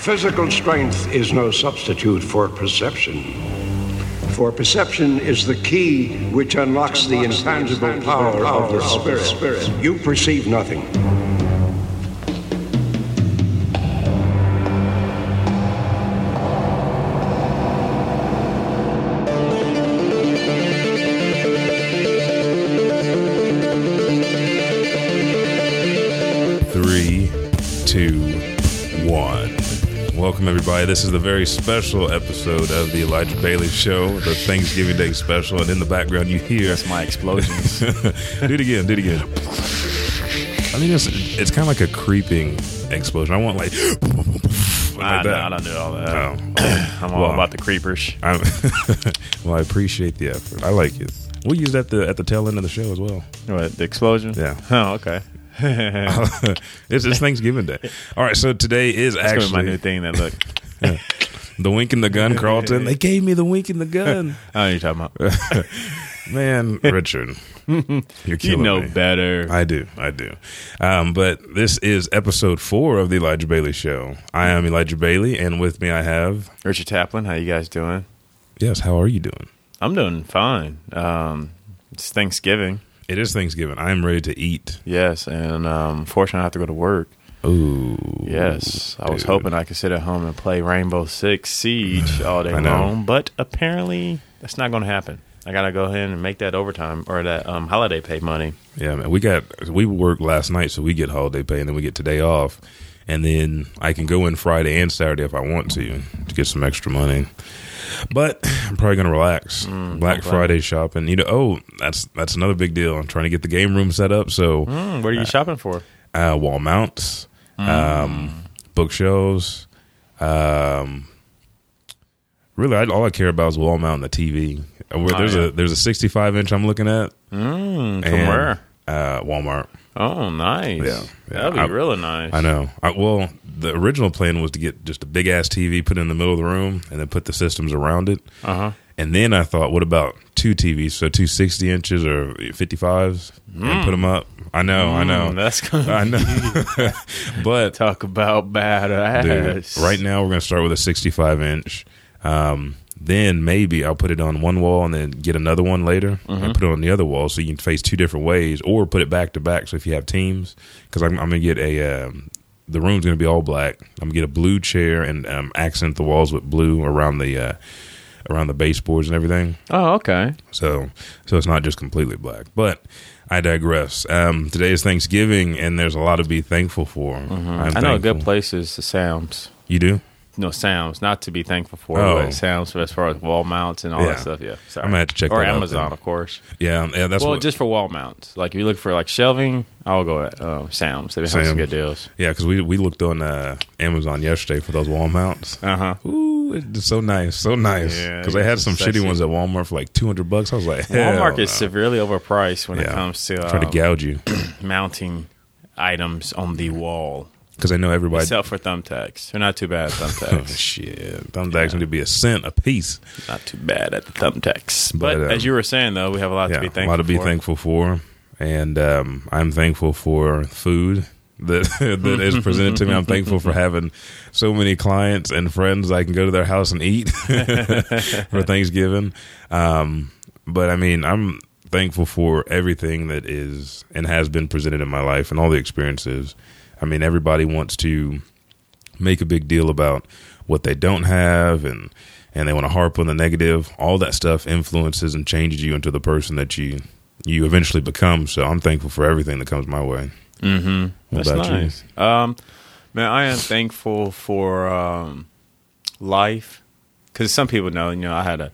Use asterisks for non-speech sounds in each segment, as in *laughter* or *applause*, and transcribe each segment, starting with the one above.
Physical strength is no substitute for perception. For perception is the key which unlocks the intangible power of the spirit. You perceive nothing. Welcome, everybody. This is the very special episode of the Elijah Bailey Show, the Thanksgiving Day special. And in the background, you hear. That's my explosions. *laughs* do it again. Do it again. I mean, it's it's kind of like a creeping explosion. I want like. I, like that. I don't do all that. Oh. I'm all Well, about the creepers. *laughs* Well, I appreciate the effort. I like it. We'll use that the, at the tail end of the show as well. What, the explosion? Yeah. Oh, okay. *laughs* it's, it's Thanksgiving Day. All right, so today is That's gonna my new thing. That look. *laughs* the wink and the gun, Carlton. They gave me the wink and the gun. *laughs* I know you're talking about. Man, Richard, you're you know me. better. I do, I do. Um, but this is episode four of the Elijah Bailey Show. I am Elijah Bailey, and with me I have Richard Taplin, how you guys doing? yes. How are you doing? I'm doing fine. Um, it's Thanksgiving. It is Thanksgiving. I am ready to eat. Yes, and um, fortunately, I have to go to work. Ooh, Yes, I was dude. hoping I could sit at home and play Rainbow Six Siege *sighs* all day long, but apparently that's not going to happen. I gotta go ahead and make that overtime or that um, holiday pay money. Yeah, man. We got we worked last night, so we get holiday pay, and then we get today off, and then I can go in Friday and Saturday if I want to to get some extra money. But I'm probably gonna relax. Black okay. Friday shopping. You know, oh, that's that's another big deal. I'm trying to get the game room set up. So Hmm, what are you shopping for? uh, wall mounts, um, bookshelves. Um, really, I, all I care about is wall mount and the TV. Uh, Where Oh, there's yeah. a there's a 65 inch I'm looking at. Mm, from and, where? Uh, Walmart. Oh, nice. Yeah, yeah. That'd be I- really nice. I know. I, well, the original plan was to get just a big ass TV, put in the middle of the room, and then put the systems around it. Uh huh. And then I thought, what about two TVs? So two 60 inches or 55s and put them up. I know, I know. Mm, that's gonna I know. *laughs* but talk about badass. dude, right now we're going to start with a 65 inch. Um, then maybe I'll put it on one wall and then get another one later and put it on the other wall so you can face two different ways, or put it back to back. So if you have teams, because I'm, I'm going to get a um, the room's going to be all black. I'm going to get a blue chair and um, accent the walls with blue around the uh, around the baseboards and everything. Oh, okay. So so it's not just completely black. But I digress. Um, today is Thanksgiving, and there's a lot to be thankful for. Mm-hmm. I know a good thankful. place is the Sam's. You do? No, Sam's. Not to be thankful for, Oh. but Sam's as far as wall mounts and all Yeah. that stuff. Yeah. Sorry. I'm gonna have to check Or that out Amazon, then. of course. Yeah, yeah. That's well, what. just for wall mounts. Like if you look for like shelving, I'll go at uh, Sam's. They have some good deals. Yeah, because we we looked on uh, Amazon yesterday for those wall mounts. Uh huh. Ooh, it's so nice, so nice. Yeah, Because they had some sexy. shitty ones at Walmart for like two hundred bucks. I was like, Walmart is severely overpriced when it comes to trying to gouge you *clears throat* mounting items on the wall. Because I know everybody. sell for thumbtacks. They're not too bad at *laughs* Oh, thumbtacks. shit, thumbtacks need to be a cent a piece. not too bad at the thumbtacks. But, But, um, as you were saying, though, we have a lot Yeah, to be thankful. a lot to be for. thankful for, and um, I'm thankful for food that *laughs* that is presented to me. I'm thankful for having so many clients and friends I can go to their house and eat *laughs* for Thanksgiving. Um, but I mean, I'm thankful for everything that is and has been presented in my life and all the experiences. I mean, everybody wants to make a big deal about what they don't have and and they want to harp on the negative. All that stuff influences and changes you into the person that you you eventually become. So I'm thankful for everything that comes my way. Mm-hmm. What That's about you? nice. Um, man, I am thankful for um, life because some people know, you know, I had a,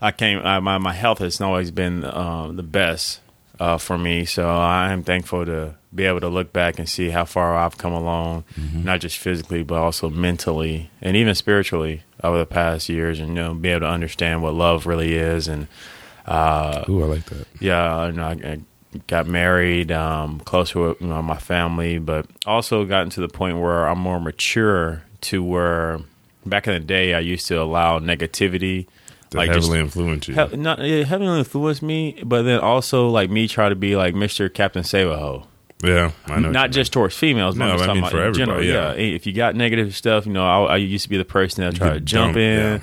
I came, I, my my health has not always been um, the best uh, for me. So I am thankful to be able to look back and see how far I've come along, Mm-hmm. not just physically but also mentally and even spiritually over the past years, and you know, be able to understand what love really is and. Uh, Ooh, I like that. yeah, I, I got married, um, closer with you know, my family, but also gotten to the point where I'm more mature to where back in the day I used to allow negativity, That like heavily just influence you. he- not it heavily influence me, but then also like me try to be like Mister Captain Save-A-Ho. Yeah, I know. not just towards females. but No, I mean for everybody, yeah. If you got negative stuff, you know, I, I used to be the person that tried to jump in yeah.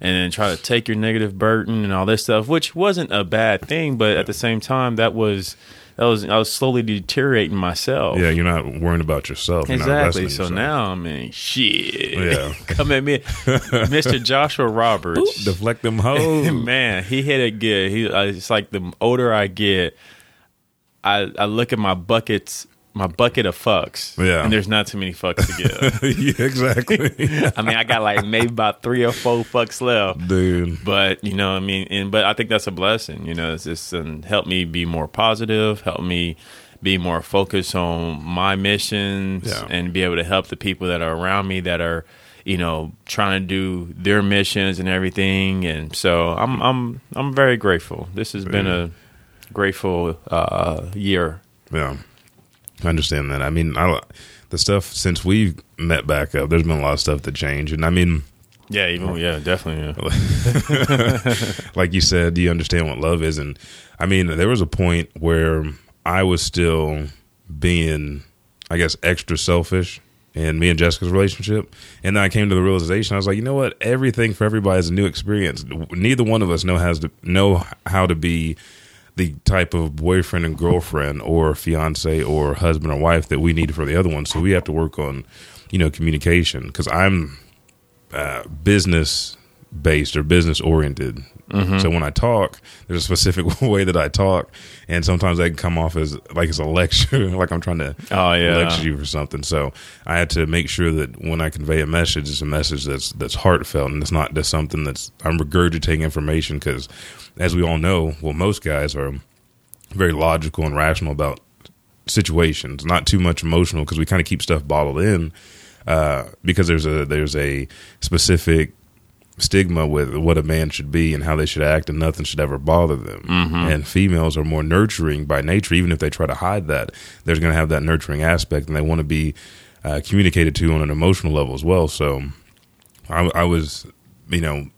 and then try to take your negative burden and all this stuff, which wasn't a bad thing, but at the same time, that was that was I was slowly deteriorating myself. Yeah, you're not worrying about yourself. Exactly. So yourself. now I'm in shit. Yeah. *laughs* Come at me, Mr. Joshua Roberts. deflect them hoes. *laughs* Man, he hit it good. He uh, it's like the older I get, I I look at my buckets, my bucket of fucks. Yeah. and there's not too many fucks to give. *laughs* yeah, exactly, *laughs* I mean, I got like maybe about three or four fucks left. dude. But you know, I mean, and but I think that's a blessing. You know, it's just um, help me be more positive, help me be more focused on my missions, Yeah. and be able to help the people that are around me that are, you know, trying to do their missions and everything. And so I'm I'm I'm very grateful. This has been a grateful uh, year. Yeah, I understand that. I mean, I, the stuff since we met back up, there's been a lot of stuff that changed, and I mean, Yeah, even yeah, definitely. Yeah. *laughs* like you said, do you understand what love is, and I mean, there was a point where I was still being, I guess, extra selfish in me and Jessica's relationship, and then I came to the realization I was like, you know what, everything for everybody is a new experience. Neither one of us know has to know how to be the type of boyfriend and girlfriend or fiance or husband or wife that we need for the other one. So we have to work on, you know, communication because I'm uh, business based or business oriented. So when I talk, there's a specific *laughs* way that I talk, and sometimes that can come off as like it's a lecture, *laughs* like I'm trying to Oh, yeah. lecture you for something. So I had to make sure that when I convey a message, it's a message that's that's heartfelt and it's not just something that's I'm regurgitating information because, as we all know, well, most guys are very logical and rational about situations, not too much emotional because we kind of keep stuff bottled in uh, because there's a there's a specific stigma with what a man should be and how they should act and nothing should ever bother them. And females are more nurturing by nature. Even if they try to hide that they're going to have that nurturing aspect and they want to be uh, communicated to on an emotional level as well. So I, I was you know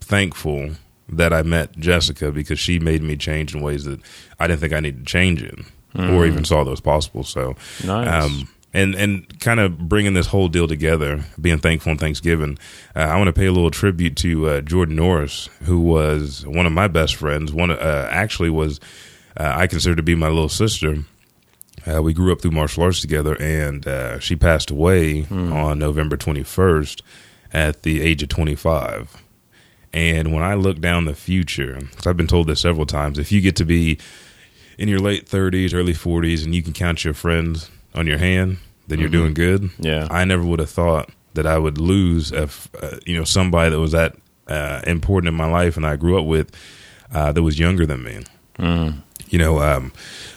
thankful that I met Jessica because she made me change in ways that I didn't think I needed to change in or even saw those possible. So, Nice. um, and and kind of bringing this whole deal together, being thankful on Thanksgiving. Uh, I want to pay a little tribute to uh, Jordan Norris, who was one of my best friends. One uh, actually was uh, I consider to be my little sister. Uh, we grew up through martial arts together, and uh, she passed away on November 21st at the age of 25. And when I look down the future, because I've been told this several times, if you get to be in your late 30s, early 40s, and you can count your friends on your hand, then you're doing good. Yeah. I never would have thought that I would lose if uh, you know somebody that was that uh, important in my life and I grew up with uh, that was younger than me. You know, um,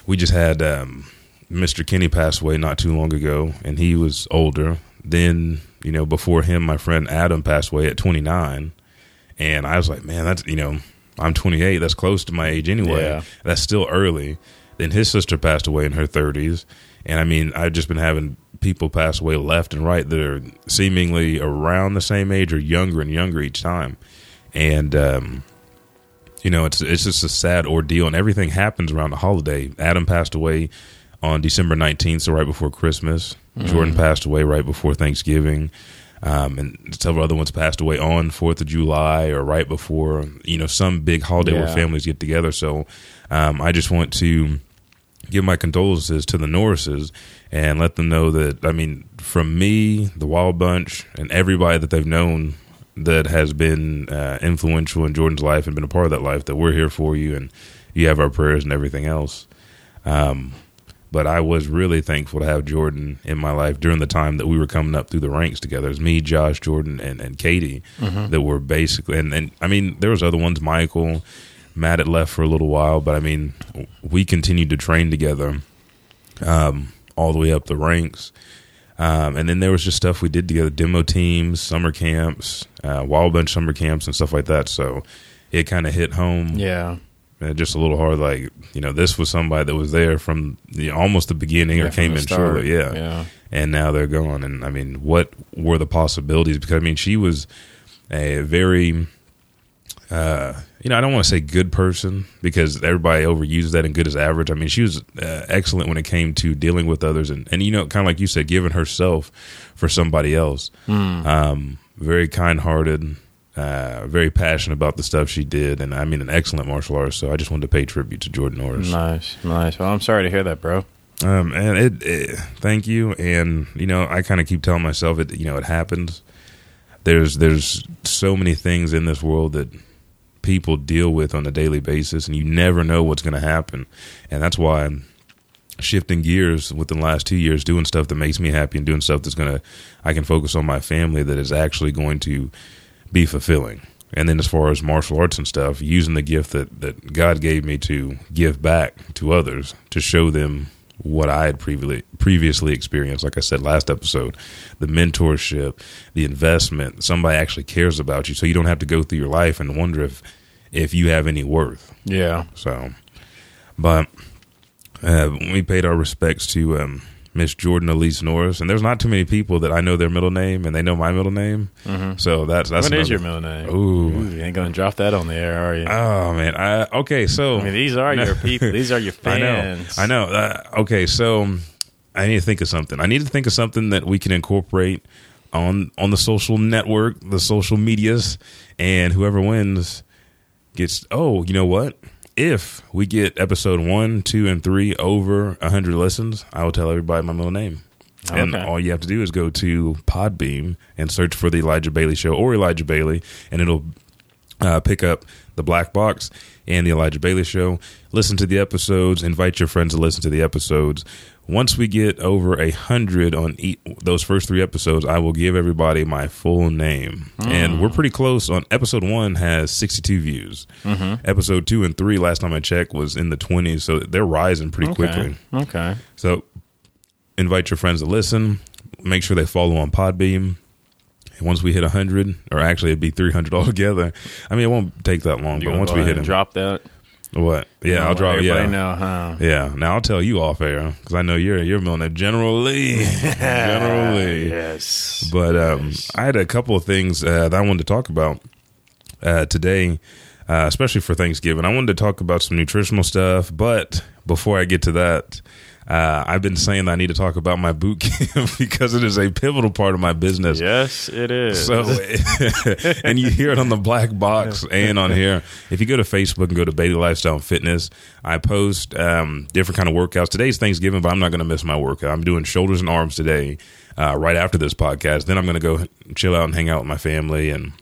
we just had um, Mr. Kenny pass away not too long ago, and he was older. Then, you know, before him, my friend Adam passed away at 29, and I was like, man, that's you know, I'm 28. That's close to my age anyway. Yeah. That's still early. Then his sister passed away in her 30s, and I mean, I've just been having people pass away left and right that are seemingly around the same age or younger and younger each time, and um, you know, it's it's just a sad ordeal, and everything happens around the holiday. Adam passed away on December 19th, so right before Christmas. Jordan passed away right before Thanksgiving. Um, and several other ones passed away on Fourth of July or right before you know some big holiday where families get together. So um, I just want to give my condolences to the Norrises and let them know that I mean, from me, the Wild Bunch, and everybody that they've known that has been uh, influential in Jordan's life and been a part of that life, that we're here for you and you have our prayers and everything else. Um, but I was really thankful to have Jordan in my life during the time that we were coming up through the ranks together. It was me, Josh, Jordan, and, and Katie that were basically, and, and I mean, there was other ones, Michael, Matt had left for a little while, but I mean, we continued to train together um, all the way up the ranks. Um, and then there was just stuff we did together, demo teams, summer camps, uh, wild bunch summer camps, and stuff like that. So it kind of hit home yeah. uh, just a little hard. Like you know, this was somebody that was there from the, almost the beginning Yeah, or came in start. shortly, yeah. Yeah. And now they're gone. And I mean, what were the possibilities? Because I mean, she was a very uh, you know, I don't want to say good person because everybody overuses that and good is average. I mean, she was uh, excellent when it came to dealing with others and, and you know, kind of like you said, giving herself for somebody else. Hmm. Um, very kind hearted, uh, very passionate about the stuff she did. And I mean, an excellent martial artist. So I just wanted to pay tribute to Jordan Norris. Nice, nice. Well, I'm sorry to hear that, bro. Um, and it, it, thank you. And you know, I kind of keep telling myself it. You know, it happens. There's there's so many things in this world that people deal with on a daily basis, and you never know what's going to happen. And that's why I'm shifting gears within the last two years, doing stuff that makes me happy and doing stuff that's going to I can focus on my family that is actually going to be fulfilling. And then as far as martial arts and stuff, using the gift that, that God gave me to give back to others to show them what I had previously previously experienced. Like I said last episode, the mentorship, the investment, somebody actually cares about you, so you don't have to go through your life and wonder if if you have any worth. Yeah. So, but uh, we paid our respects to um, Miss Jordan Elise Norris, and there's not too many people that I know their middle name and they know my middle name. So that's that's What is another- your middle name? Ooh. you ain't gonna drop that on the air, are you? Oh man, I, okay, so I mean, these are *laughs* your people. These are your *laughs* I know. fans. I know. Uh, okay, so I need to think of something. I need to think of something that we can incorporate on on the social network, the social medias, and whoever wins gets. Oh, you know what? If we get episode one, two, and three over hundred listens, I will tell everybody my middle name. And all you have to do is go to Podbean and search for the Elijah Bailey Show or Elijah Bailey, and it'll uh, pick up the Black Box and the Elijah Bailey Show. Listen to the episodes. Invite your friends to listen to the episodes. Once we get over a hundred on e- those first three episodes, I will give everybody my full name, and we're pretty close. On episode one has sixty-two views. Mm-hmm. Episode two and three, last time I checked, was in the twenties, so they're rising pretty quickly. Okay. Okay. So invite your friends to listen. Make sure they follow on Podbean. And once we hit 100, or actually it'd be 300 *laughs* altogether. I mean, it won't take that long, You but once we hit drop that. What? Yeah, I'll. Everybody Yeah, know, huh? yeah. Now I'll tell you off air because I know you're you're General Lee, *laughs* General Lee. Yes. But um, I had a couple of things uh, that I wanted to talk about uh, today, uh, especially for Thanksgiving. I wanted to talk about some nutritional stuff, but before I get to that, uh, I've been saying that I need to talk about my boot camp *laughs* because it is a pivotal part of my business. Yes, it is. So, *laughs* and you hear it on the black box and on here. If you go to Facebook and go to Bailey Lifestyle and Fitness, I post um, different kind of workouts. Today's Thanksgiving, but I'm not going to miss my workout. I'm doing shoulders and arms today, uh, right after this podcast. Then I'm going to go chill out and hang out with my family and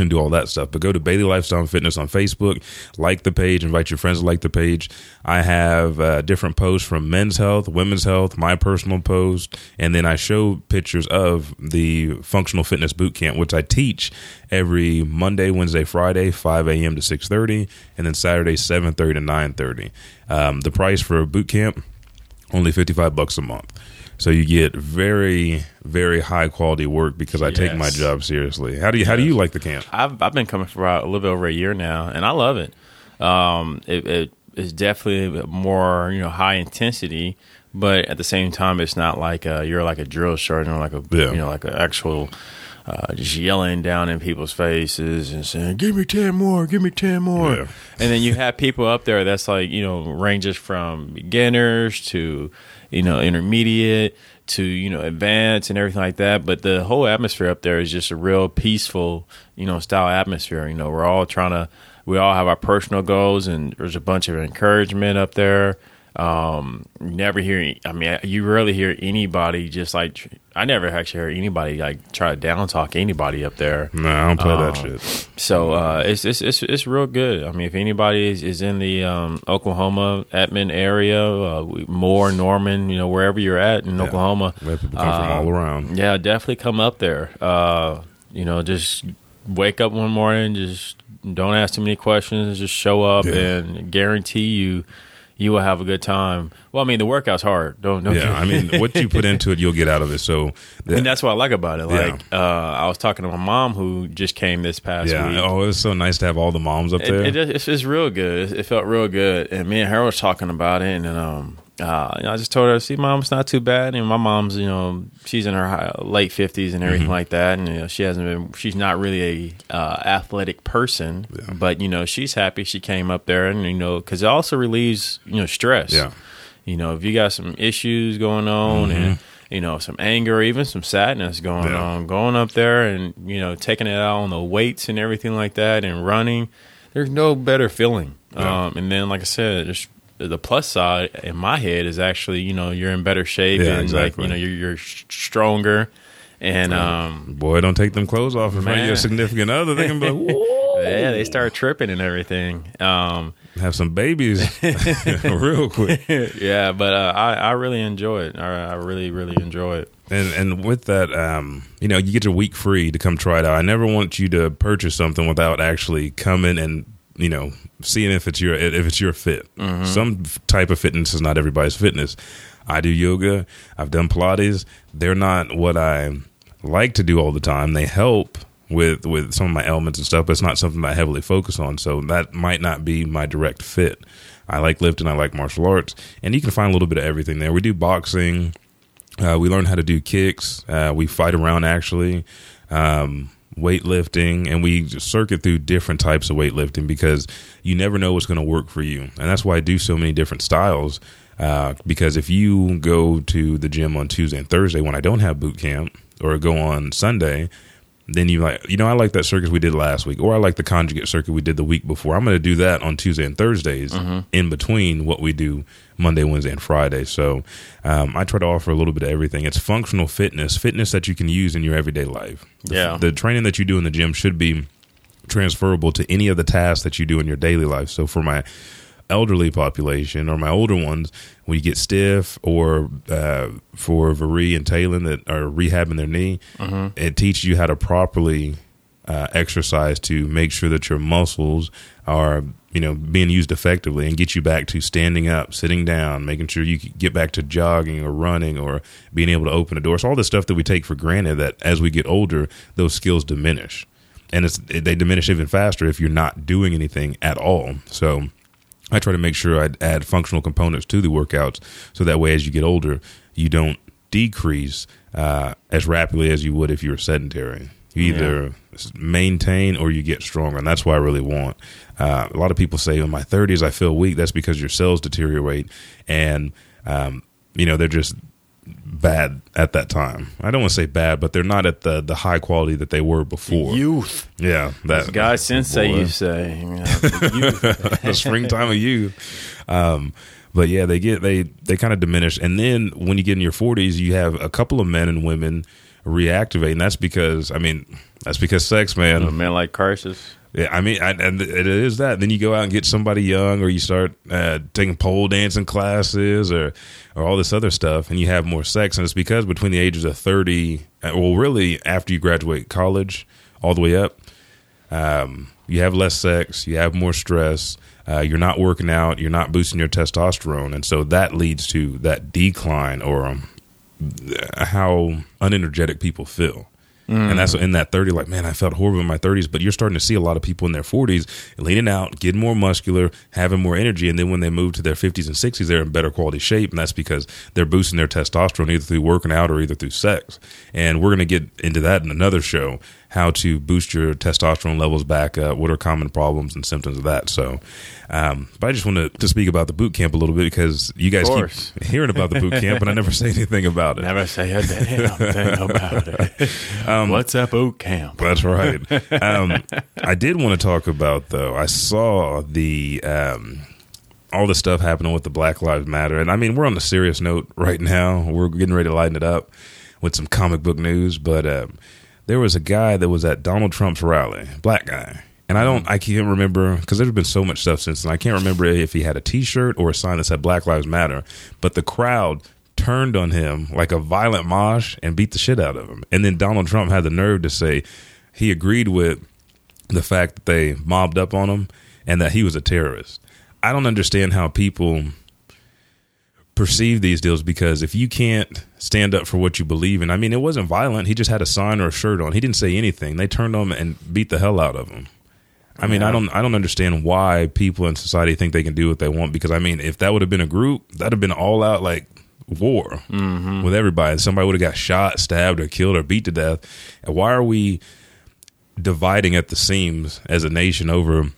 and do all that stuff. But go to Bailey Lifestyle and Fitness on Facebook, like the page, invite your friends to like the page. I have uh, different posts from men's health, women's health, my personal post, and then I show pictures of the functional fitness boot camp, which I teach every Monday, Wednesday, Friday, 5 a.m. to 6.30, and then Saturday, 7.30 to 9.30. Um, the price for a boot camp, only 55 bucks a month. So you get very, very high quality work because I take my job seriously. How do you how do you like the camp? I've I've been coming for about a little bit over a year now, and I love it. Um, it, it is definitely more you know high intensity, but at the same time, it's not like uh you're like a drill sergeant or like a Yeah. you know like an actual. Uh, just yelling down in people's faces and saying, "Give me ten more, give me ten more," Yeah. and then you have people up there that's like you know ranges from beginners to you know intermediate to you know advance and everything like that. But the whole atmosphere up there is just a real peaceful you know style atmosphere. You know we're all trying to we all have our personal goals and there's a bunch of encouragement up there. Um never hear i mean you rarely hear anybody just like i never actually heard anybody like try to down talk anybody up there No, I don't play that Um, shit. so uh, it's, it's it's it's real good. I mean, if anybody is, is in the um, Oklahoma Edmond area, uh, Moore, Norman, you know, wherever you're at in Oklahoma, We have people come from uh, all around. yeah, definitely come up there. Uh, you know, just wake up one morning, just don't ask too many questions, just show up, Yeah. and guarantee you, you will have a good time. Well, I mean, the workout's hard. Don't, don't Yeah, I mean, what you put into it, you'll get out of it. So, and that's what I like about it. Yeah. Like, uh, I was talking to my mom who just came this past yeah. week. Oh, it was so nice to have all the moms up there. it, just- it's just real good. It, it felt real good. And me and her was talking about it, and then, um, uh, you know, I just told her, "See, mom, it's not too bad." And my mom's, you know, she's in her high, late fifties and everything like that, and you know, she hasn't been. She's not really a uh, athletic person, but you know, she's happy she came up there, and you know, because it also relieves you know stress. Yeah. You know, if you got some issues going on and you know some anger, even some sadness going Yeah. on, going up there and you know taking it out on the weights and everything like that, and running, there's no better feeling. Yeah. Um, and then, like I said, just the plus side in my head is actually you know you're in better shape Yeah, and exactly. like you know you're, you're sh- stronger. And um, Boy, don't take them clothes off in front of your significant other. They can be like, Whoa. *laughs* yeah, they start tripping and everything. Um, have some babies *laughs* *laughs* real quick. yeah, but uh, I I really enjoy it. I, I really really enjoy it. And and with that, um, you know, you get your week free to come try it out. I never want you to purchase something without actually coming and you know seeing if it's your if it's your fit. Some type of fitness is not everybody's fitness. I do yoga. I've done Pilates. They're not what I like to do all the time. They help with with some of my elements and stuff, but it's not something I heavily focus on. So that might not be my direct fit. I like lifting. I like martial arts, and you can find a little bit of everything there. We do boxing. Uh, we learn how to do kicks. Uh, we fight around actually, um, weightlifting, and we circuit through different types of weightlifting because you never know what's going to work for you, and that's why I do so many different styles. Uh, because if you go to the gym on Tuesday and Thursday when I don't have boot camp, or go on Sunday, then you like you know I like that circuit we did last week, or I like the conjugate circuit we did the week before. I'm going to do that on Tuesday and Thursdays in between what we do Monday, Wednesday, and Friday. So um, I try to offer a little bit of everything. It's functional fitness, fitness that you can use in your everyday life. The- Yeah. the training that you do in the gym should be transferable to any of the tasks that you do in your daily life. So for my elderly population or my older ones, when you get stiff or uh, for Varee and Talon that are rehabbing their knee, it teaches you how to properly uh, exercise to make sure that your muscles are you know being used effectively and get you back to standing up, sitting down, making sure you get back to jogging or running or being able to open a door. So all the stuff that we take for granted that as we get older, those skills diminish, and it's they diminish even faster if you're not doing anything at all. So. I try to make sure I add functional components to the workouts so that way as you get older, you don't decrease uh, as rapidly as you would if you were sedentary. You either s maintain or you get stronger, and that's what I really want. Uh, a lot of people say in my 30s I feel weak. That's because your cells deteriorate, and um, you know they're just bad at that time. I don't want to say bad, but they're not at the the high quality that they were before. Youth, yeah, that guy sensei, boy you say. You know, youth. the springtime of youth. Um, but yeah, they get they they kind of diminish, and then when you get in your forties, you have a couple of men and women reactivate, and that's because I mean that's because sex, man. A man like Crisis. Yeah, I mean, I, and it is that. Then you go out and get somebody young, or you start uh, taking pole dancing classes, or or all this other stuff, and you have more sex. And it's because between the ages of thirty, uh, well, really after you graduate college, all the way up, um, you have less sex, you have more stress. Uh, you're not working out, you're not boosting your testosterone, and so that leads to that decline or um, how unenergetic people feel. And that's mm. in that 30, like, man, I felt horrible in my 30s. But you're starting to see a lot of people in their 40s leaning out, getting more muscular, having more energy. And then when they move to their 50s and 60s, they're in better quality shape. And that's because they're boosting their testosterone either through working out or either through sex. And we're going to get into that in another show how to boost your testosterone levels back up, what are common problems and symptoms of that. So, um, but I just wanted to speak about the boot camp a little bit because you guys keep *laughs* hearing about the boot camp, and I never say anything about it. Never say a damn thing about it. *laughs* Um, What's up, boot camp? That's right. *laughs* Um, I did want to talk about though. I saw the um, all the stuff happening with the Black Lives Matter, and I mean we're on a serious note right now. We're getting ready to lighten it up with some comic book news, but um, there was a guy that was at Donald Trump's rally, black guy. And I don't, I can't remember because there's been so much stuff since then. I can't remember if he had a T-shirt or a sign that said Black Lives Matter. But the crowd turned on him like a violent mosh and beat the shit out of him. And then Donald Trump had the nerve to say he agreed with the fact that they mobbed up on him and that he was a terrorist. I don't understand how people perceive these deals because if you can't stand up for what you believe in, I mean, it wasn't violent. He just had a sign or a shirt on. He didn't say anything. They turned on him and beat the hell out of him. I mean, I don't, I don't understand why people in society think they can do what they want. Because I mean, if that would have been a group, that'd have been all out like war Mm-hmm. with everybody. Somebody would have got shot, stabbed, or killed, or beat to death. And why are we dividing at the seams as a nation over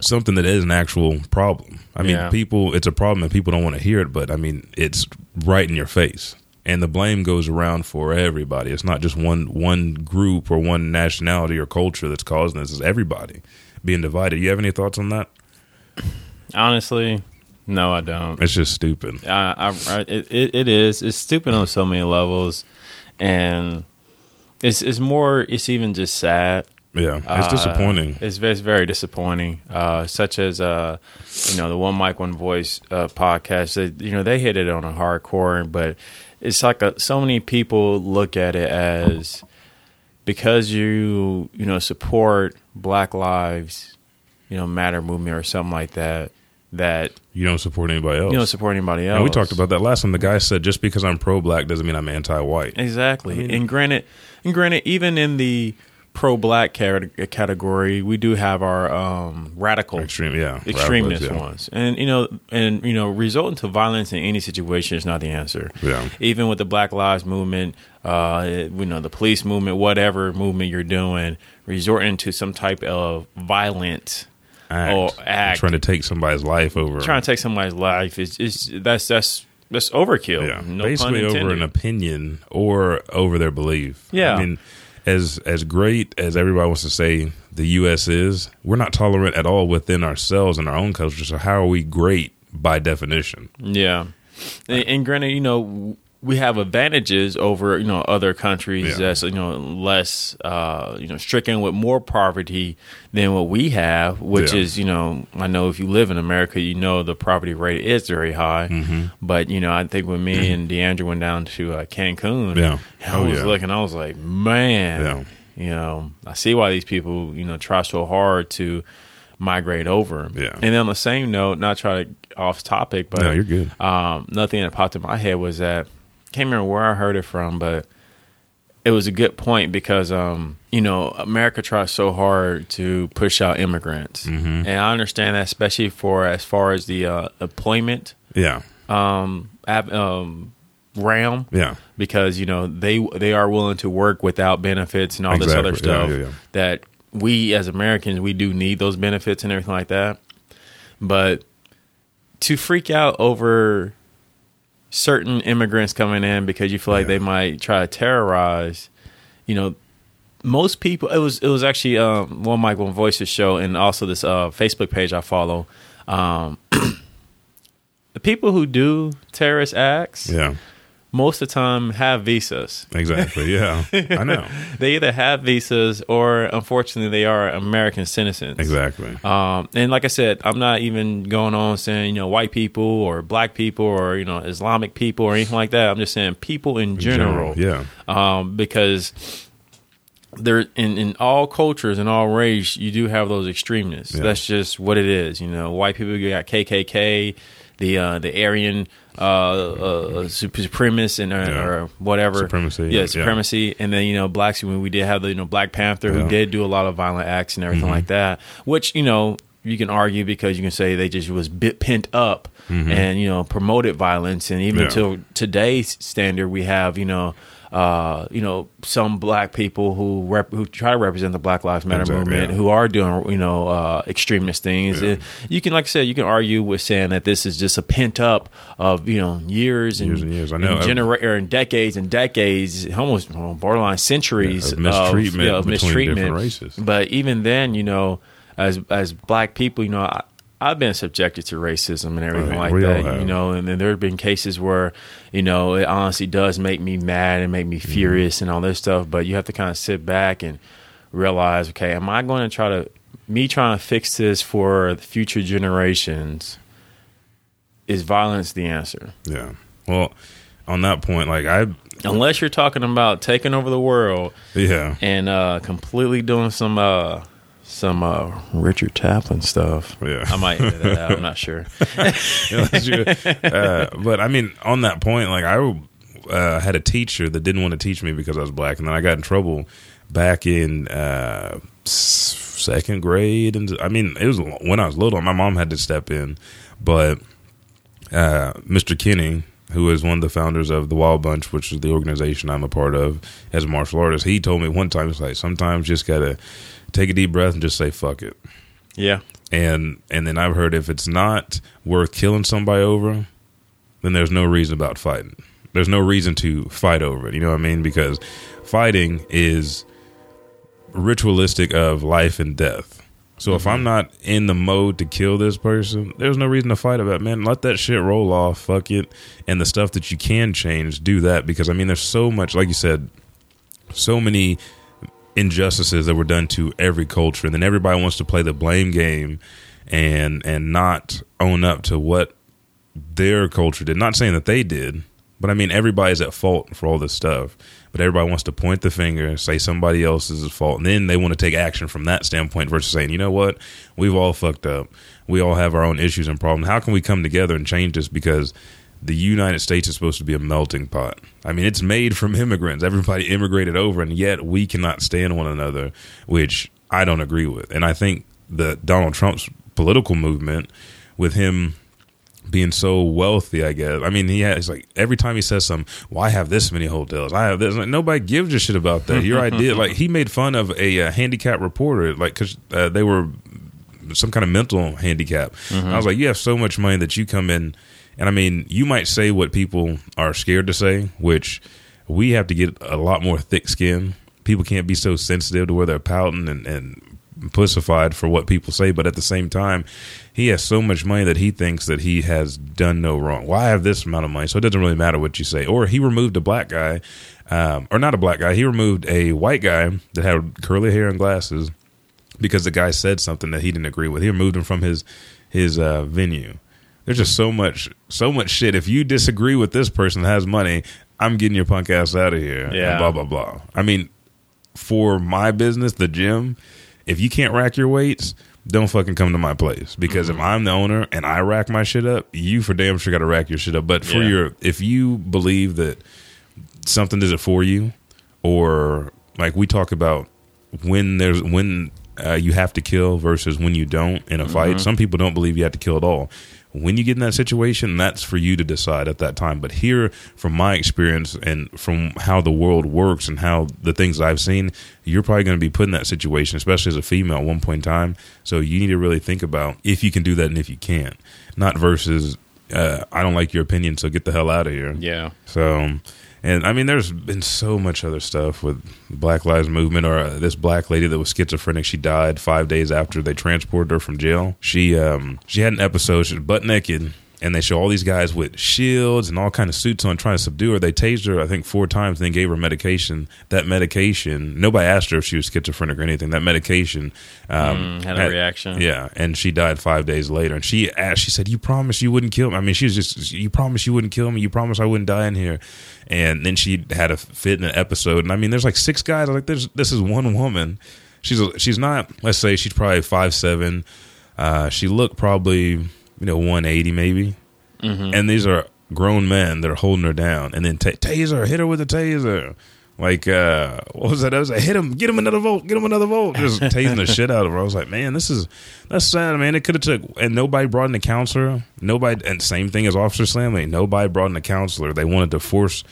something that is an actual problem. I mean, Yeah. people, it's a problem and people don't want to hear it, but I mean, it's right in your face. And the blame goes around for everybody. It's not just one one group or one nationality or culture that's causing this. It's everybody being divided. You have any thoughts on that? Honestly, no, I don't. It's just stupid. I, I, I it, it, it is. It's stupid on so many levels, and it's it's more. It's even just sad. Yeah, it's Uh, disappointing. It's, it's very disappointing. Uh, such as uh, you know the one mic one voice uh, podcast. They, you know they hit it on a hardcore, but it's like a, so many people look at it as because you you know support Black Lives, you know Matter movement or something like that. That You don't support anybody else. you don't support anybody else. and we talked about that last time. The guy said just because I'm pro-black doesn't mean I'm anti-white. Exactly. and granted, and granted, even in the pro-black category, we do have our um, radical Extreme, yeah, extremist yeah. ones, and you know, and you know, resulting to violence in any situation is not the answer. Yeah. Even with the Black Lives Movement, uh, you know, the police movement, whatever movement you're doing, resorting to some type of violent Act. or act, trying to take somebody's life over. trying to take somebody's life is is that's that's that's overkill. yeah, No basically pun over an opinion or over their belief. Yeah. I mean, as as great as everybody wants to say the U.S. is, we're not tolerant at all within ourselves and our own culture. So how are we great by definition? Yeah, and, and granted, you know, we have advantages over you know other countries Yeah. that's you know less uh, you know stricken with more poverty than what we have, which Yeah. is you know I know if you live in America, you know the poverty rate is very high. Mm-hmm. But you know, I think when me and DeAndre went down to uh, Cancun, Yeah. I Oh, was yeah. looking, I was like, man, you know, I see why these people you know try so hard to migrate over. Yeah. And then on the same note, not try to off topic, but No, you're good. um, nothing that popped in my head was that can't remember where I heard it from, but it was a good point because um, you know America tries so hard to push out immigrants, Mm-hmm. and I understand that, especially for as far as the uh, employment Yeah, um, ab- um, realm, yeah, because you know they they are willing to work without benefits and all this other Exactly. Yeah, stuff yeah, yeah. that we as Americans we do need those benefits and everything like that. But to freak out over certain immigrants coming in because you feel like Yeah. they might try to terrorize, you know, most people it was it was actually um, one Mic One Voices show and also this uh, Facebook page I follow. Um, *clears throat* the people who do terrorist acts yeah. Most of the time have visas. Exactly. Yeah, I know. *laughs* They either have visas or unfortunately they are American citizens. Exactly. Um, and like I said, I'm not even going on saying, you know, white people or black people or, you know, Islamic people or anything like that. I'm just saying people in general. Yeah. Um, because there in, in all cultures and all race, you do have those extremists. Yeah. That's just what it is. You know, white people you got KKK, the uh, the Aryan uh, uh, sup- supremacists and uh, Yeah. or whatever Supremacy, Yeah, yeah. supremacy. And then you know, blacks when we did have the you know Black Panther Yeah. Mm-hmm. who did do a lot of violent acts and everything like that. Which you know you can argue because you can say they just was bit pent up and you know promoted violence and even Mm-hmm. Yeah. to today's standard we have you know uh, you know some black people who rep- who try to represent the Black Lives Matter Exactly, movement yeah. who are doing you know uh, extremist things. Yeah. And you can like I said you can argue with saying that this is just a pent up of you know years and Years and years. I know. and genera- or in decades and decades almost well, borderline centuries Yeah, of mistreatment yeah, of mistreatment. races. But even then you know as as black people you know. I, I've been subjected to racism and everything Right, like that, have. you know, and then there have been cases where, you know, it honestly does make me mad and make me Mm-hmm. furious and all this stuff. But you have to kind of sit back and realize, okay, am I going to try to, me trying to fix this for future generations? Is violence the answer? Yeah. Well, on that point, like I, Unless you're talking about taking over the world yeah, and uh, completely doing some uh, some uh, Richard Taplin stuff. Yeah. I might edit that out. I'm not sure. *laughs* Yeah, that's true. uh, but I mean, on that point, like I uh, had a teacher that didn't want to teach me because I was black, and then I got in trouble back in uh, second grade, and I mean, it was when I was little. My mom had to step in, but uh, Mr. Kinney, who is one of the founders of the Wild Bunch, which is the organization I'm a part of as a martial artist, he told me one time, he's like, sometimes you just gotta take a deep breath and just say fuck it yeah. and and then I've heard if it's not worth killing somebody over, then there's no reason about fighting. There's no reason to fight over it. You know what I mean? Because fighting is ritualistic of life and death. So if I'm mm-hmm. not in the mode to kill this person, there's no reason to fight about it. Man, let that shit roll off. Fuck it. And the stuff that you can change, do that. Because I mean, there's so much, like you said, so many injustices that were done to every culture, and then everybody wants to play the blame game and and not own up to what their culture did. Not saying that they did, but I mean everybody's at fault for all this stuff. But everybody wants to point the finger, and say somebody else's fault, and then they want to take action from that standpoint versus saying, you know what, we've all fucked up. We all have our own issues and problems. How can we come together and change this? Because the United States is supposed to be a melting pot. I mean, it's made from immigrants. Everybody immigrated over, and yet we cannot stand one another, which I don't agree with. And I think that Donald Trump's political movement, with him being so wealthy, I guess. I mean, he has like every time he says something, well, I have this many hotels. I have this. Like, nobody gives a shit about that. Your idea, *laughs* like he made fun of a uh, handicapped reporter, like because uh, they were some kind of mental handicap. I was like, you have so much money that you come in, and I mean, you might say what people are scared to say, which we have to get a lot more thick skin. People can't be so sensitive to where they're pouting and, and pussified for what people say, but at the same time, he has so much money that he thinks that he has done no wrong. Well, have this amount of money, so it doesn't really matter what you say. Or he removed a black guy, um, or not a black guy, he removed a white guy that had curly hair and glasses because the guy said something that he didn't agree with. He removed him from his his uh, venue. There's just so much so much shit. If you disagree with this person that has money, I'm getting your punk ass out of here. and Yeah. blah blah blah. I mean, for my business, the gym, if you can't rack your weights, don't fucking come to my place because if I'm the owner and I rack my shit up, you for damn sure got to rack your shit up. But for Yeah. your, if you believe that something does it for you, or like we talk about when there's when uh, you have to kill versus when you don't in a fight. Some people don't believe you have to kill at all. When you get in that situation, that's for you to decide at that time. But here, from my experience and from how the world works and how the things I've seen, you're probably going to be put in that situation, especially as a female at one point in time. So you need to really think about if you can do that and if you can't. Not versus, uh, I don't like your opinion, so get the hell out of here. Yeah. So, and I mean, there's been so much other stuff with Black Lives Movement, or uh, this black lady that was schizophrenic. She died five days after they transported her from jail. She um she had an episode. She was butt naked. And they show all these guys with shields and all kind of suits on trying to subdue her. They tased her, I think, four times, and then gave her medication. That medication, nobody asked her if she was schizophrenic or anything. That medication um, Mm, had a reaction. Yeah, and she died five days later. And she asked, she said, "You promised you wouldn't kill me." I mean, she was just, "You promised you wouldn't kill me. You promised I wouldn't die in here." And then she had a fit in an episode. And I mean, there's like six guys. Like, "There's this is one woman. She's she's not. Let's say she's probably five seven. Uh, she looked probably you know 180 maybe. And these are grown men that are holding her down. And then ta taser, hit her with a taser. Like uh, what was that? I was like, hit him, get him another vote, get him another vote. Just *laughs* tasing the shit out of her. I was like, man, this is that's sad, man. It could have took, and nobody brought in a counselor. Nobody, and same thing as Officer Slam. Like, nobody brought in a counselor. They wanted to force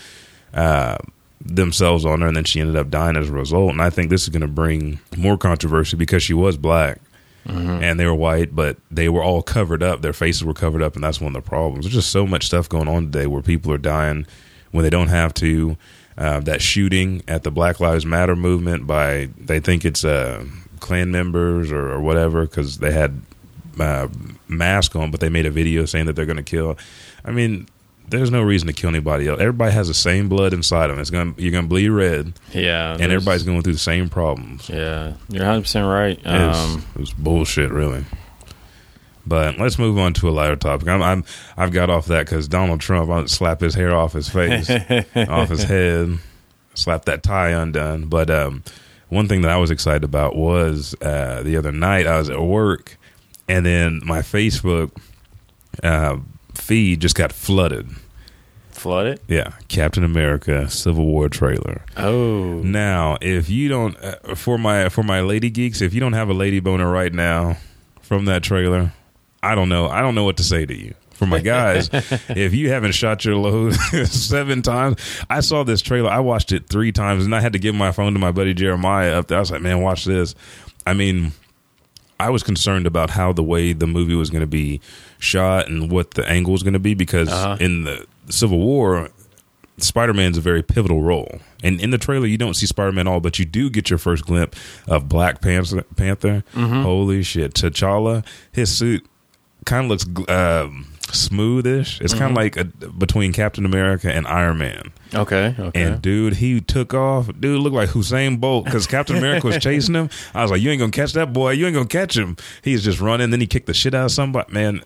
uh, themselves on her, and then she ended up dying as a result. And I think this is going to bring more controversy because she was black and they were white, but they were all covered up. Their faces were covered up, and that's one of the problems. There's just so much stuff going on today where people are dying when they don't have to. Uh, that shooting at the Black Lives Matter movement by they think it's uh, Klan members or, or whatever because they had uh, mask on, but they made a video saying that they're going to kill. I mean, there's no reason to kill anybody else. Everybody has the same blood inside them. It's going to you're going to bleed red, Yeah. and everybody's going through the same problems. Yeah. You're 100 percent right. Um, it was bullshit, really. But let's move on to a lighter topic. I'm, I'm I've got off that because Donald Trump. I slap his hair off his face, *laughs* off his head, slap that tie undone. But um, one thing that I was excited about was uh, the other night I was at work, and then my Facebook uh, feed just got flooded. Flooded. Yeah, Captain America Civil War trailer. Oh, Now, if you don't, uh, for my for my lady geeks, if you don't have a lady boner right now from that trailer, I don't know. I don't know what to say to you. For my guys, *laughs* if you haven't shot your load *laughs* seven times, I saw this trailer. I watched it three times, and I had to give my phone to my buddy Jeremiah up there. I was like, "Man, watch this." I mean, I was concerned about how the way the movie was going to be shot and what the angle was going to be because Uh-huh. in the Civil War, Spider Man's a very pivotal role. And in the trailer, you don't see Spider Man all, but you do get your first glimpse of Black Panther. Panther. Holy shit. T'Challa, his suit kind of looks um, smoothish. It's kind of like a, between Captain America and Iron Man. okay, okay. And dude, he took off. Dude looked like Usain Bolt because Captain America was *laughs* chasing him. I was like, "You ain't gonna catch that boy. You ain't gonna catch him." He's just running. Then he kicked the shit out of somebody. Man,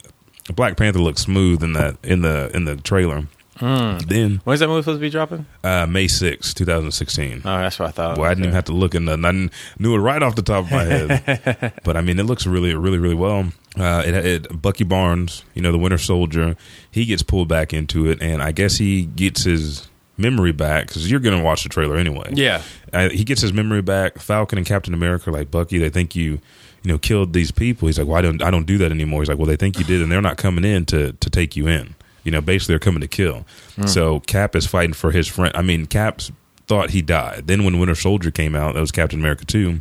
Black Panther looked smooth in that in the in the trailer. Then When's that movie supposed to be dropping? uh, May 6, two thousand sixteen. Oh, that's what I thought. Boy, I didn't even have to look in the. I knew it right off the top of my head. *laughs* but I mean, it looks really, really, really well. Uh, it, it Bucky Barnes, you know, the Winter Soldier, he gets pulled back into it, and I guess he gets his memory back because you're going to watch the trailer anyway. Yeah. Uh, he gets his memory back. Falcon and Captain America are like Bucky. They think you, you know, killed these people. He's like, well, I don't, I don't do that anymore. He's like, well, they think you did, and they're not coming in to to take you in. You know, basically, they're coming to kill. So Cap is fighting for his friend. I mean, Cap's thought he died. Then when Winter Soldier came out, that was Captain America 2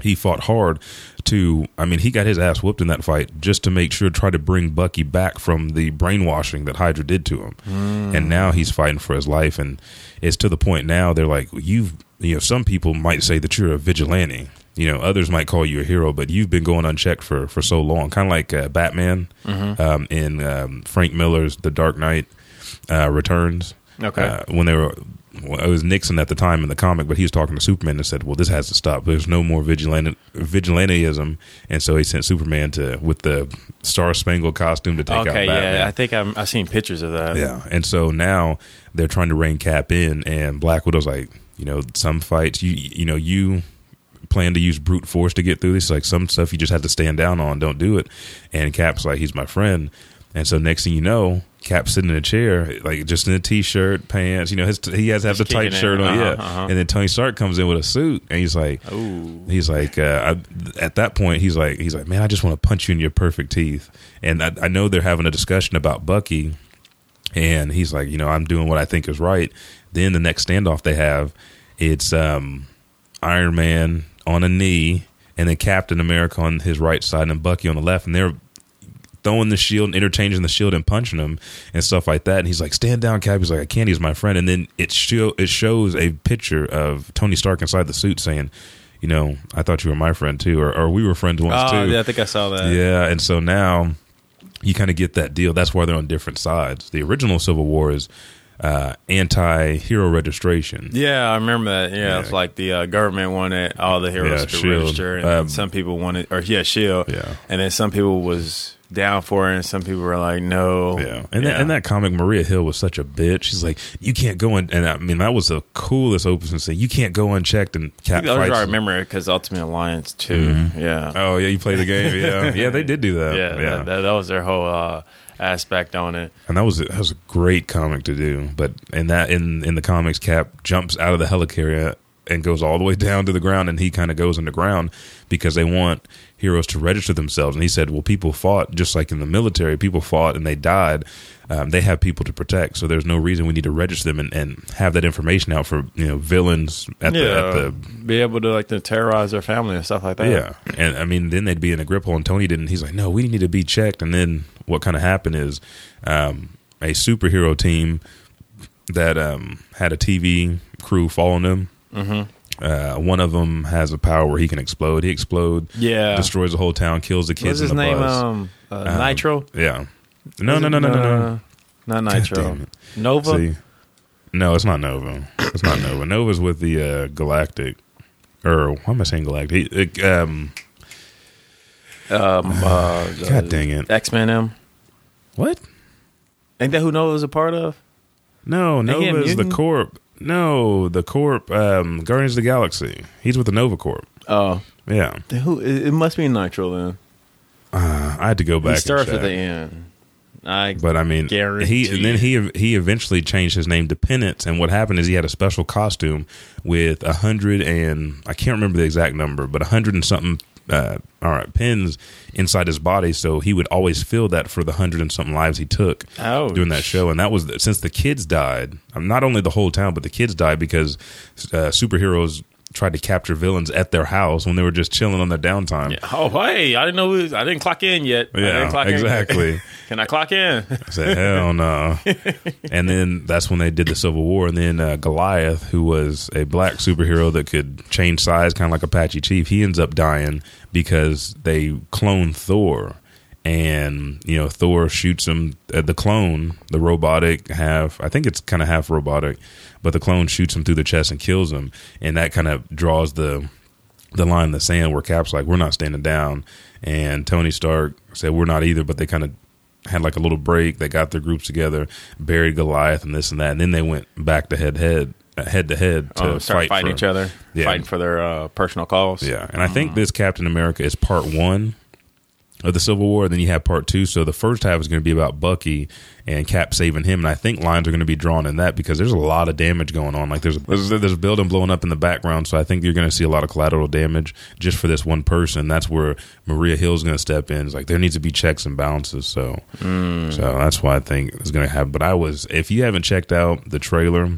He fought hard to. I mean, he got his ass whooped in that fight just to make sure try to bring Bucky back from the brainwashing that Hydra did to him. And now he's fighting for his life, and it's to the point now they're like, you've. You know, some people might say that you're a vigilante. You know, others might call you a hero, but you've been going unchecked for for so long. Kind of like uh, Batman um, in um, Frank Miller's The Dark Knight uh, Returns. Okay. Uh, when they were, well, it was Nixon at the time in the comic, but he was talking to Superman and said, "Well, this has to stop. There's no more vigilante vigilanteism," and so he sent Superman to with the Star Spangled costume to take out okay, yeah. I think I'm, I've seen pictures of that. Yeah, and so now they're trying to rein Cap in, and Black Widow's like, you know, some fights you you know you plan to use brute force to get through this. Like some stuff you just have to stand down on. Don't do it. And Cap's like, he's my friend. And so next thing you know, Cap's sitting in a chair, like just in a t-shirt, pants. You know, his, he has to have Just the tight shirt on. Uh-huh, yeah. uh-huh. And then Tony Stark comes in with a suit, and he's like, Ooh. he's like, uh, I, at that point, he's like, he's like, man, I just want to punch you in your perfect teeth. And I, I know they're having a discussion about Bucky, and he's like, you know, I'm doing what I think is right. Then the next standoff they have, it's um, Iron Man on a knee, and then Captain America on his right side, and Bucky on the left, and they're throwing the shield and interchanging the shield and punching him and stuff like that. And he's like, "Stand down, Cap." He's like, "I can't. He's my friend." And then it show it shows a picture of Tony Stark inside the suit saying, "You know, I thought you were my friend too, or, or we were friends once Oh, too." yeah, I think I saw that. Yeah, and so now you kind of get that deal. That's why they're on different sides. The original Civil War is uh, anti-hero registration. Yeah, I remember that. Yeah, Yeah. it's like the uh, government wanted all the heroes Yeah, to Shield. register, and Um, some people wanted, or yeah, Shield. Yeah. and then some people was down for it, and some people were like, no. Yeah, and That, and that comic Maria Hill was such a bitch. She's like, you can't go in, and I mean that was the coolest opening scene. You can't go unchecked and I, Cap think that was fights. where I remember it because Ultimate Alliance 2. Mm-hmm. Yeah, Oh yeah, you play the game. Yeah, *laughs* yeah, they did do that. yeah, yeah, That, that, was their whole uh, aspect on it. and that was that was a great comic to do. But in that in in the comics, Cap jumps out of the helicarrier and goes all the way down to the ground, and he kind of goes underground because they want heroes to register themselves. And he said, "Well, people fought just like in the military. People fought and they died. Um, they have people to protect, so there's no reason we need to register them and, and have that information out for you know villains at the at the be able to like to terrorize their family and stuff like that. yeah, and I mean, then they'd be in a grip hole, and Tony didn't. He's like, no, we need to be checked. And then what kind of happened is um, a superhero team that um, had a TV crew following them. Mm-hmm. Uh, one of them has a power where he can explode. He explode, yeah. destroys the whole town, kills the What's kids his in the name? bus. Um, uh, Um, Nitro. yeah, no, no, no, no, no, no. Not Nitro. Nova. See, no, it's not Nova. It's not Nova. *coughs* Nova's with the uh, Galactic. Or why am I saying Galactic? He- it, um, Um, uh, *sighs* God dang it! X Men M. What? Ain't that who Nova was a part of? No, Ain't Nova is the corp. No, the Corp, um, Guardians of the Galaxy. He's with the Nova Corp. Oh, Yeah, who? It must be Nitro then. uh, I had to go back. He and starts with the I But I mean, Guarantee. he and then he he eventually changed his name to Penance. And what happened is he had a special costume with a hundred and I can't remember the exact number, but a hundred and something. Uh, all right, pins inside his body, so he would always feel that for the hundred and something lives he took Ouch. doing that show. And that was since the kids died. um, Not only the whole town, but the kids died because uh, superheroes tried to capture villains at their house when they were just chilling on their downtime. Yeah. Oh, hey, I didn't know. Who, I didn't clock in yet. Yeah, didn't clock in. exactly. *laughs* Can I clock in? I said, hell no. *laughs* and then that's when they did the Civil War. And then uh, Goliath, who was a black superhero that could change size, kind of like Apache Chief, he ends up dying because they clone Thor. And, you know, Thor shoots him, uh, the clone, the robotic half, I think it's kind of half robotic, but the clone shoots him through the chest and kills him. And that kind of draws the the line in the sand where Cap's like, "We're not standing down," and Tony Stark said, "We're not either." But they kind of had like a little break. They got their groups together, buried Goliath, and this and that, and then they went back to head head head to head to Oh, start fight fighting for- each other, Yeah. fighting for their uh, personal cause. Yeah, and I think this Captain America is part one of the Civil War. And Then you have part two. So the first half is going to be about Bucky and Cap saving him, and I think lines are going to be drawn in that because there's a lot of damage going on. Like there's there's, there's a building blowing up in the background, so I think you're going to see a lot of collateral damage just for this one person. That's where Maria Hill's going to step in. It's like there needs to be checks and balances. So so that's why I think it's going to happen. But I was if you haven't checked out the trailer.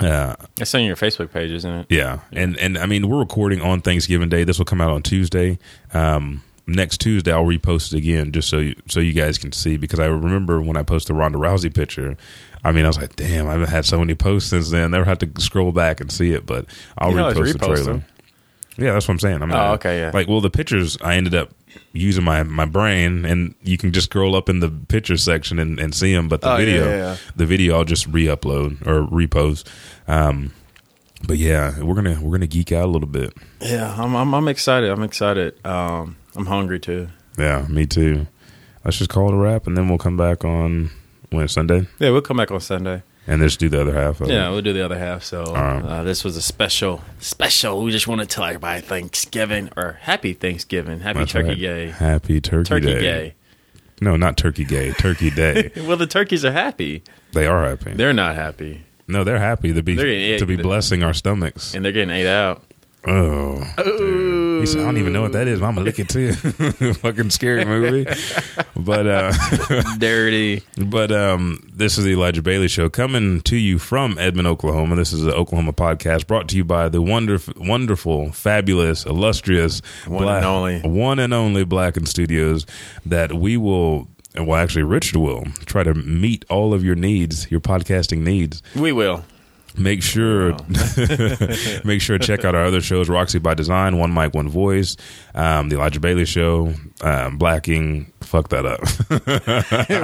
Uh, It's on your Facebook page, isn't it? yeah, and and I mean we're recording on Thanksgiving Day. This will come out on Tuesday. Um, next Tuesday I'll repost it again just so you, so you guys can see because I remember when I posted the Ronda Rousey picture. I mean, I was like, "Damn, I've had so many posts since then. Never have to scroll back and see it." But I'll You repost the trailer. them. Yeah, that's what I'm saying. I'm Oh, okay, yeah. Like, well, the pictures I ended up using my my brain, and you can just scroll up in the picture section and, and see them. But the Oh, video, yeah, yeah. the video, I'll just re-upload or repost. Um, but yeah, we're gonna we're gonna geek out a little bit. Yeah, I'm, I'm, I'm excited. I'm excited. Um, I'm hungry too. Yeah, me too. Let's just call it a wrap, and then we'll come back on when Sunday, Yeah, we'll come back on Sunday. and just do the other half. Of Yeah, it. we'll do the other half. So right. uh, this was a special, special. We just want to tell everybody Thanksgiving or Happy Thanksgiving, Happy That's Turkey right. Day, Happy Turkey, Turkey Day. Day. No, not Turkey Gay. Turkey Day. *laughs* Well, the turkeys are happy. they are happy. They're not happy, no, they're happy to be to be blessing our stomachs. and they're getting ate out. Oh, dude. He said, I don't even know what that is. But I'm gonna lick it too. *laughs* Fucking scary movie. But uh, *laughs* Dirty. but um, this is the Elijah Bailey Show coming to you from Edmond, Oklahoma. This is the Oklahoma podcast brought to you by the wonderful, wonderful, fabulous, illustrious, One black, and only. one and only Blacken Studios. That we will. Well, actually, Richard will try to meet all of your needs, your podcasting needs. We will. Make sure, *laughs* make sure to check out our other shows: Roxy by Design, One Mic, One Voice, um, the Elijah Bailey Show, um, Blacking. Fuck that up.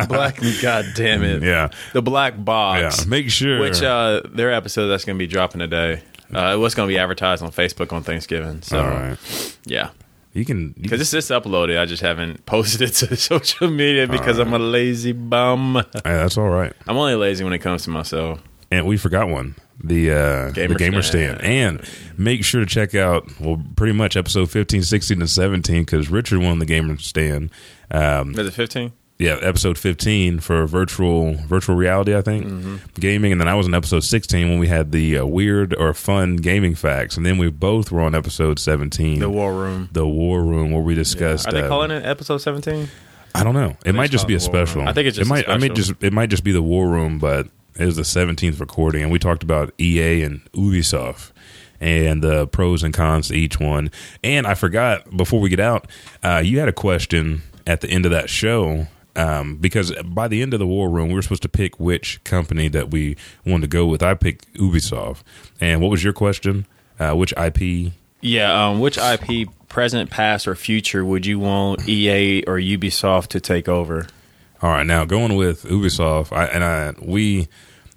*laughs* Black. God damn it. yeah, The Black Box. yeah. Make sure. Which uh, their episode that's going to be dropping today. Uh, it was going to be advertised on Facebook on Thanksgiving. So all right, yeah. you can. Because it's just uploaded. I just haven't *laughs* posted it to social media because I'm a lazy bum. Hey, that's all right. I'm only lazy when it comes to myself. And we forgot one. The uh, Gamer the gamer Stand. stand. and make sure to check out well pretty much episode 15 16 and 17 because richard won the gamer stand um, Is it 15? yeah episode 15 for virtual virtual reality i think Mm-hmm. gaming and then i was in episode 16 when we had the uh, weird or fun gaming facts and then we both were on episode 17 The War Room. the war room where we discussed Are they uh, calling it episode 17? I don't know. It might just be a called the War Room. special. I think it's just it might. a I may special. just. It might just be the War Room, but it was the seventeenth recording, and we talked about EA and Ubisoft and the pros and cons to each one. And I forgot before we get out, uh, you had a question at the end of that show. Um, because by the end of the war room, we were supposed to pick which company that we wanted to go with. I picked Ubisoft. And what was your question? Uh, which IP? Yeah. Um, which IP, present, past, or future, would you want EA or Ubisoft to take over? All right, now going with Ubisoft, I, and I we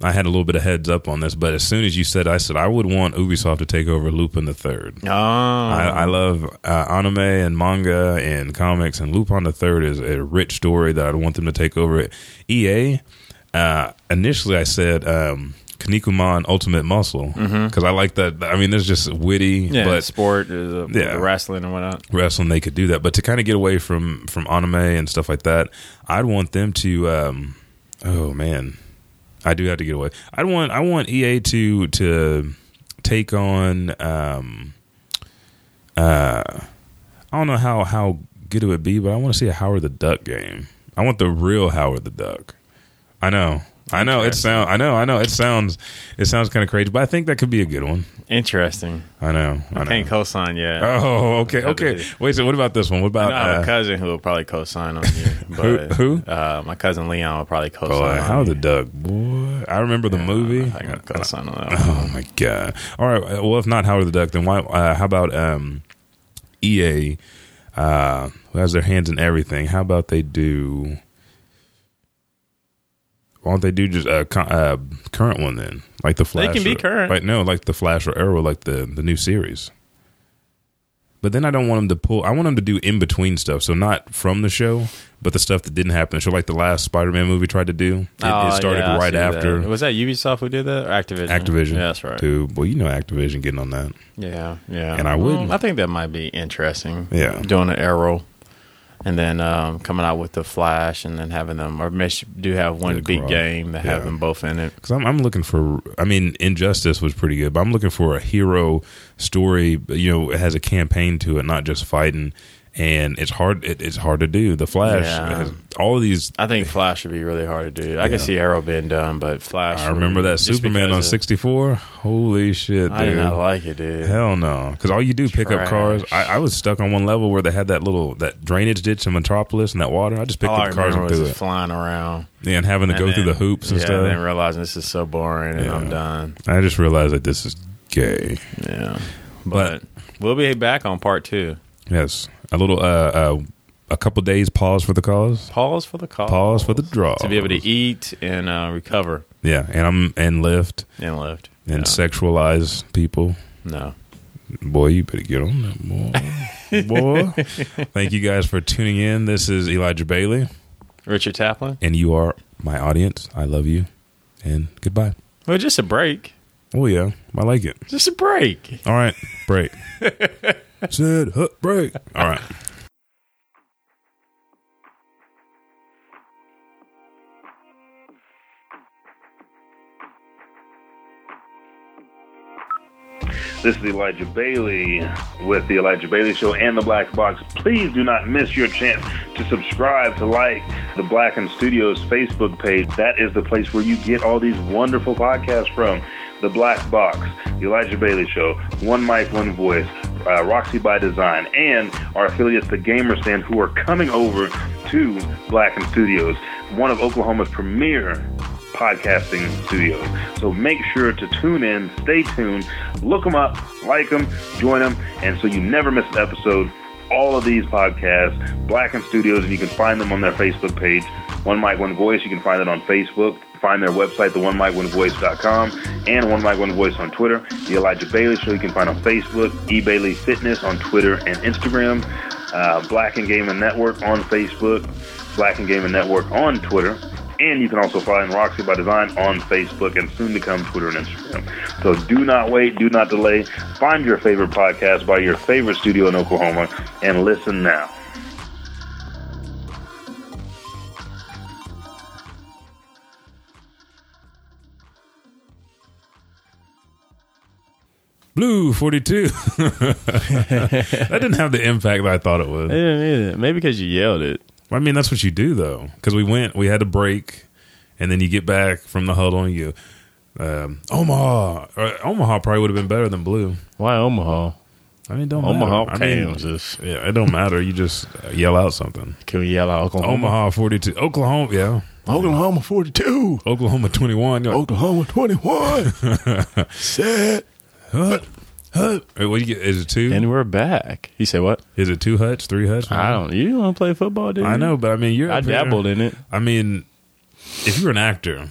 I had a little bit of heads up on this, but as soon as you said, I said I would want Ubisoft to take over Lupin the Third. Oh. I, I love uh, anime and manga and comics, and Lupin the Third is a rich story that I'd want them to take over. EA, uh, initially I said um, Kinnikuman Ultimate Muscle because I like that. I mean, there's just witty, Mm-hmm. Yeah, but sport, uh, Yeah. wrestling and whatnot. wrestling they could do that. But to kind of get away from from anime and stuff like that, I'd want them to. Um, oh man, I do have to get away. I want I want EA to to take on. Um, uh, I don't know how how good it would be, but I want to see a Howard the Duck game. I want the real Howard the Duck. I know. I know it sounds. I know. I know it sounds. It sounds kind of crazy, but I think that could be a good one. Interesting. I know. I I know. can't co-sign yet. Oh, okay, okay. Wait, so what about this one? What I about I have uh, a cousin who will probably co-sign on you. *laughs* Who- But, who? Uh, my cousin Leon will probably co-sign. Boy, on how the duck, boy! I remember the movie. I can co-sign on that. one. Oh my god! All right, well, if not Howard the Duck, then why? Uh, how about um, EA, uh, who has their hands in everything? How about they do? Why don't they do just a uh, current one then, like the Flash? They can be or- current. right? No, like the Flash or Arrow, like the the new series. But then I don't want them to pull. I want them to do in between stuff. So not from the show, but the stuff that didn't happen. show like the last Spider-Man movie tried to do. It, Oh, it started yeah, right after that. Was that Ubisoft who did that or Activision? Activision. Yeah, that's right. Too. Well, you know Activision getting on that. Yeah, yeah. And I wouldn't. I think that might be interesting. Yeah. doing an arrow, and then um, coming out with the Flash, and then having them, or maybe do have one big game that have them both in it. Because I'm, I'm looking for. I mean, Injustice was pretty good, but I'm looking for a hero story. You know, it has a campaign to it, not just fighting. And it's hard. It, it's hard to do. The Flash, Yeah. has all of these. I think Flash would be really hard to do. I Yeah. can see Arrow being done, but Flash. I remember that Superman on 64. Holy shit, I did dude! not like it, dude. Hell no, because all you do pick up cars. I, I was stuck on one level where they had that little that drainage ditch in Metropolis and that water. I just picked All up cars and threw just it, flying around yeah, and having to and go through the hoops and yeah, stuff. then realizing this is so boring, and. I'm done. I just realized that this is gay. Yeah, But- but we'll be back on part two. Yes, a little uh, uh a couple days pause for the cause, Pause for the cause. pause for the draw to be able to eat and uh, recover Yeah, and I'm and lift and lift and sexualize people. No. Boy, you better get on that, boy. boy. *laughs* Thank you guys for tuning in. This is Elijah Bailey, Richard Taplin. and you are my audience. I love you, and goodbye. Well, just a break. Oh yeah, I like it. Just a break. All right, break. *laughs* Said huh, break. All right. This is Elijah Bailey with the Elijah Bailey Show and the Black Box. Please do not miss your chance to subscribe, to like the Black and Studios Facebook page. That is the place where you get all these wonderful podcasts from. The Black Box, the Elijah Bailey Show, One Mic, One Voice, uh, Roxy by Design, and our affiliates, the Gamer Stand, who are coming over to Black and Studios, one of Oklahoma's premier podcasting studios. So make sure to tune in, stay tuned, look them up, like them, join them, and so you never miss an episode. All of these podcasts, Black and Studios, and you can find them on their Facebook page. One Mic, One Voice. You can find it on Facebook. Find their website, the one mic one voice.com, and one mic one voice on Twitter. The Elijah Bailey Show you can find on Facebook, E Bailey Fitness on Twitter and Instagram, uh, Black and Gaming Network on Facebook, Black and Gaming Network on Twitter, and you can also find Roxy by Design on Facebook and soon to come Twitter and Instagram. So do not wait, do not delay. Find your favorite podcast by your favorite studio in Oklahoma and listen now. Blue forty two. *laughs* that didn't have the impact that I thought it would. I didn't either. Maybe because you yelled it. I mean, that's what you do though, because we went, we had a break, and then you get back from the huddle and you, um, Omaha, uh, Omaha probably would have been better than Blue. Why Omaha? I mean, it don't Omaha, matter. I mean, Kansas. yeah, it don't matter. You just uh, yell out something. Can we yell out Oklahoma? Omaha forty two, Oklahoma, yeah, Oklahoma 42. Oklahoma twenty one. Oklahoma 21. *laughs* Set. Hut, hut. Wait, what do you get? Is it two? And we're back. He said what? Is it two huts, three huts? I don't. You don't want to play football, dude? I know, but I mean, you're. I dabbled in it. I mean, if you're an actor,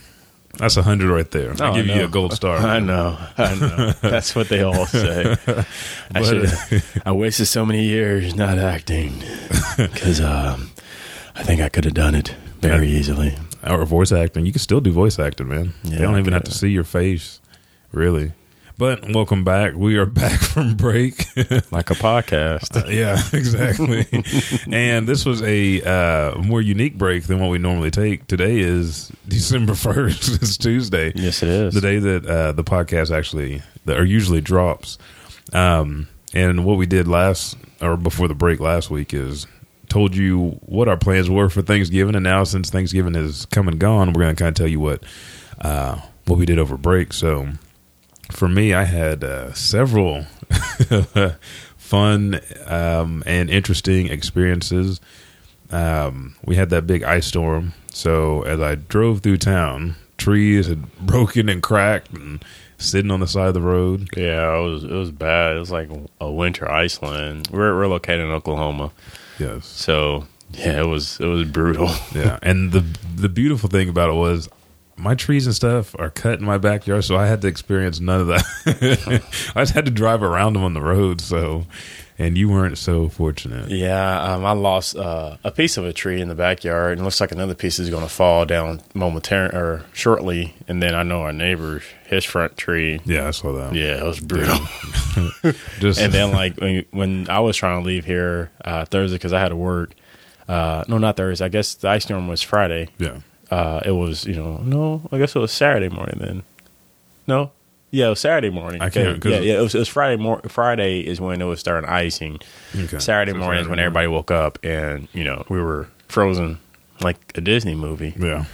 that's a hundred right there. Oh, I give you a gold star. *laughs* I know. I know. *laughs* That's what they all say. I But- should. I wasted so many years not acting *laughs* because um, I think I could have done it very easily. or voice acting. You can still do voice acting, man. Yeah, they don't even have to see your face, really. But welcome back. We are back *laughs* from break. Like a podcast. yeah, *laughs* exactly. and this was a uh, more unique break than what we normally take. Today is *laughs* December first. it's Tuesday. yes, it is. the day that uh, the podcast actually or usually drops. Um, and what we did last or before the break last week is told you what our plans were for Thanksgiving, and now since Thanksgiving has come and gone, we're going to kind of tell you what uh, what we did over break. So for me, I had uh, several *laughs* fun um, and interesting experiences. Um, we had that big ice storm, so as I drove through town, trees had *laughs* broken and cracked and sitting on the side of the road. yeah, it was it was bad. It was like a winter Iceland. We're we're located in Oklahoma, Yes, so yeah, it was it was brutal. *laughs* yeah. And the the beautiful thing about it was my trees and stuff are cut in my backyard, so I had to experience none of that. *laughs* I just had to drive around them on the road. So, and you weren't so fortunate. Yeah, um, I lost uh, a piece of a tree in the backyard, and it looks like another piece is going to fall down momentarily or shortly. And then I know our neighbor, his front tree. Yeah, I saw that. Yeah, it was brutal. *laughs* just and then like when, when I was trying to leave here uh, Thursday because I had to work. Uh, no, not Thursday. I guess the ice storm was Friday. yeah, Uh, it was you know no, I guess it was Saturday morning then. No, yeah, it was Saturday morning. I can't- Yeah, yeah, it was, it was Friday. Mor- Friday is when it was starting icing. Okay. Saturday So morning is when everybody woke up and you know we were frozen like a Disney movie. yeah.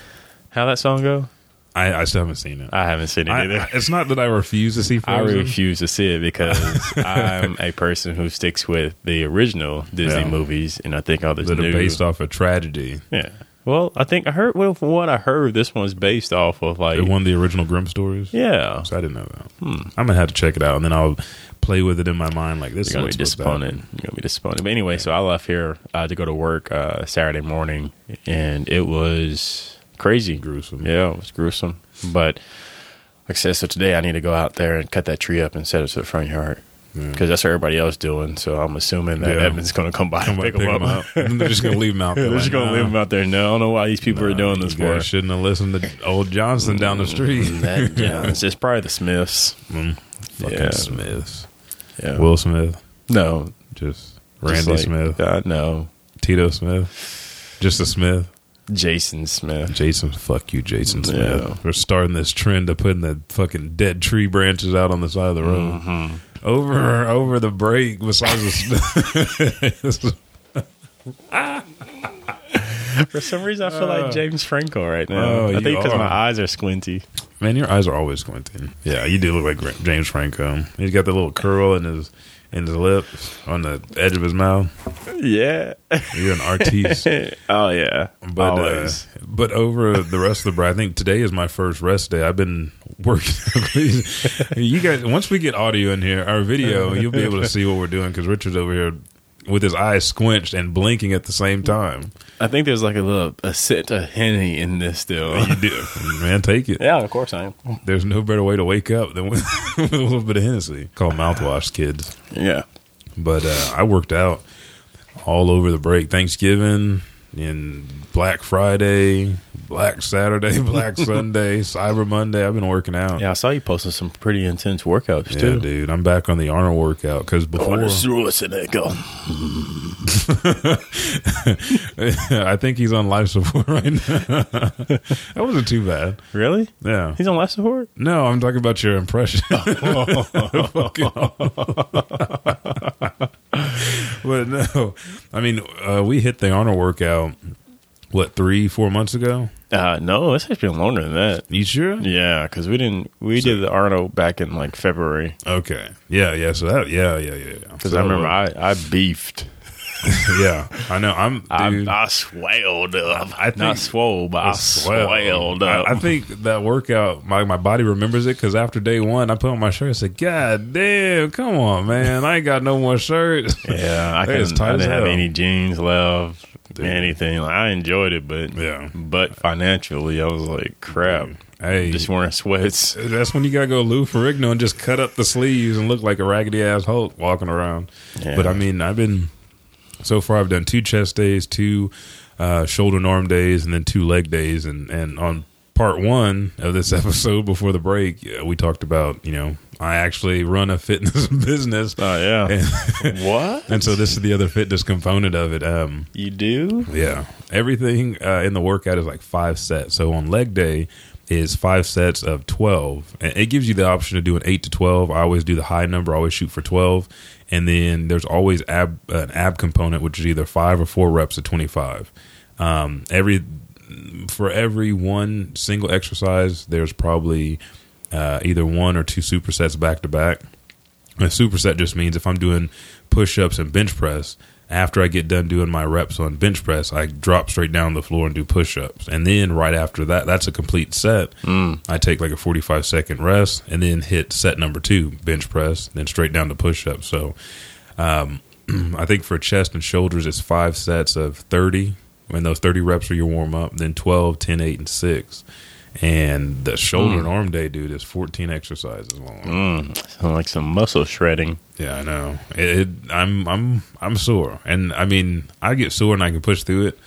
How that song go? I, I still haven't seen it. I haven't seen it I, either. It's not that I refuse to see I refuse to see it because *laughs* I'm a person who sticks with the original Disney Yeah. movies, and I think others that new. are based off a tragedy. Yeah. Well, I think I heard. Well, from what I heard, this one's based off of like. It won the original Grimm stories. yeah. So I didn't know that. I'm gonna have to check it out, and then I'll play with it in my mind. Like this You're gonna is be disappointed. You're gonna be disappointed. But anyway, so I left here uh, to go to work uh, Saturday morning, and it was crazy. Gruesome. Yeah, it was gruesome. But like I said, so today I need to go out there and cut that tree up and set it to the front yard Yeah. because that's what everybody else doing. So I'm assuming that Yeah. Evan's going to come by Come and by, pick, them up. they're just gonna leave *laughs* them out. There they're just going to nah, leave them out there. No, I don't know why these people are doing this you for. shouldn't have listened to old Johnson down the street. that, *laughs* yeah, it's just probably the Smiths. Mm, fucking Yeah. Smiths. Yeah. Will Smith. no, Just just Randy like- Smith. Uh, no, Tito Smith. Just a Smith. Jason Smith. Jason, fuck you, Jason Smith. Yeah. We're starting this trend of putting the fucking dead tree branches out on the side of the road. Mm-hmm. Over over the break, besides the *laughs* *laughs* *laughs* For some reason, I feel like James Franco right now. Oh, I you think because are. my eyes are squinty. man, your eyes are always squinting. Yeah, you do look like James Franco. He's got the little curl in his in his lip on the edge of his mouth. Yeah. You're an artiste. *laughs* oh yeah. But uh, but over the rest of the I think today is my first rest day. I've been working. *laughs* you guys, once we get audio in here, our video, you'll be able to see what we're doing because Richard's over here with his eyes squinched and blinking at the same time. I think there's like a little a scent of henny in this still. *laughs* You do, man. Take it. yeah, of course I am. There's no better way to wake up than with, *laughs* with a little bit of Hennessy. Called mouthwash, kids. Yeah. But uh, I worked out all over the break. Thanksgiving and Black Friday, Black Saturday, *laughs* Black *laughs* Sunday, Cyber Monday. I've been working out. Yeah, I saw you posting some pretty intense workouts Yeah, too. dude. I'm back on the Arnold workout because before. *laughs* I think he's on life support right now. that wasn't too bad. Really? Yeah. He's on life support? No, I'm talking about your impression. but no, I mean, uh, we hit the Arnold workout, what, three, four months ago? Uh, no, it's actually been longer than that. You sure? Yeah, because we didn't. We did the Arno back in like February. Okay. Yeah, yeah. So that, yeah, yeah, yeah. yeah. Because So I remember I, I beefed. *laughs* yeah, I know. I'm, I, dude. I swelled up. I think- Not swole, but I swell. swelled up. I, I think that workout, my, my body remembers it because after day one, I put on my shirt. I said, "God damn, come on, man! I ain't got no more shirts." *laughs* yeah, I, couldn't, I didn't have any jeans left, Dude. anything. Like, I enjoyed it, but Yeah. but financially, I was like, crap. Hey, Just wearing sweats. *laughs* that's when you gotta go Lou Ferrigno and just cut up the sleeves and look like a raggedy ass Hulk walking around. Yeah. But I mean, I've been so far. I've done two chest days, two uh, shoulder and arm days, and then two leg days. And and on part one of this *laughs* episode before the break, we talked about you know I actually run a fitness *laughs* business. Oh yeah. And, *laughs* what? and so this is the other fitness component of it. Um, You do? yeah, everything uh, in the workout is like five sets. So on leg day is five sets of twelve, and it gives you the option to do an eight to twelve. I always do the high number. I always shoot for twelve, and then there's always ab an ab component, which is either five or four reps of twenty five. Um, every for every one single exercise, there's probably uh, either one or two supersets back to back. A superset just means if I'm doing push ups and bench press, after I get done doing my reps on bench press, I drop straight down the floor and do push ups. And then right after that, that's a complete set. I take like a 45 second rest and then hit set number two, bench press, then straight down to push ups. So um, *clears throat* I think for chest and shoulders, it's five sets of 30. When those 30 reps are your warm up, then 12, 10, 8, and 6. And the shoulder and arm day, dude, is 14 exercises long. Mm, sound like some muscle shredding. Yeah, I know. It, it, I'm I'm I'm sore, and I mean I get sore and I can push through it.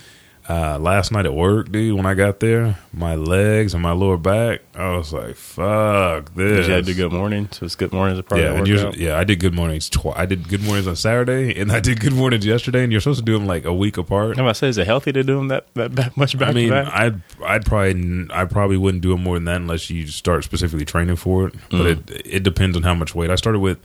Uh, last night at work, dude, when I got there, my legs and my lower back, I was like, "Fuck this!" Did you have to do good morning? So it's good mornings. Part Yeah, of and the usually, yeah, I did good mornings. Twi- I did good mornings on Saturday, and I did good mornings yesterday. And you're supposed to do them like a week apart. I'm to say, is it healthy to do them that, that, that much back I mean, back? I'd I'd probably I probably wouldn't do it more than that unless you start specifically training for it. But Mm. it it depends on how much weight. I started with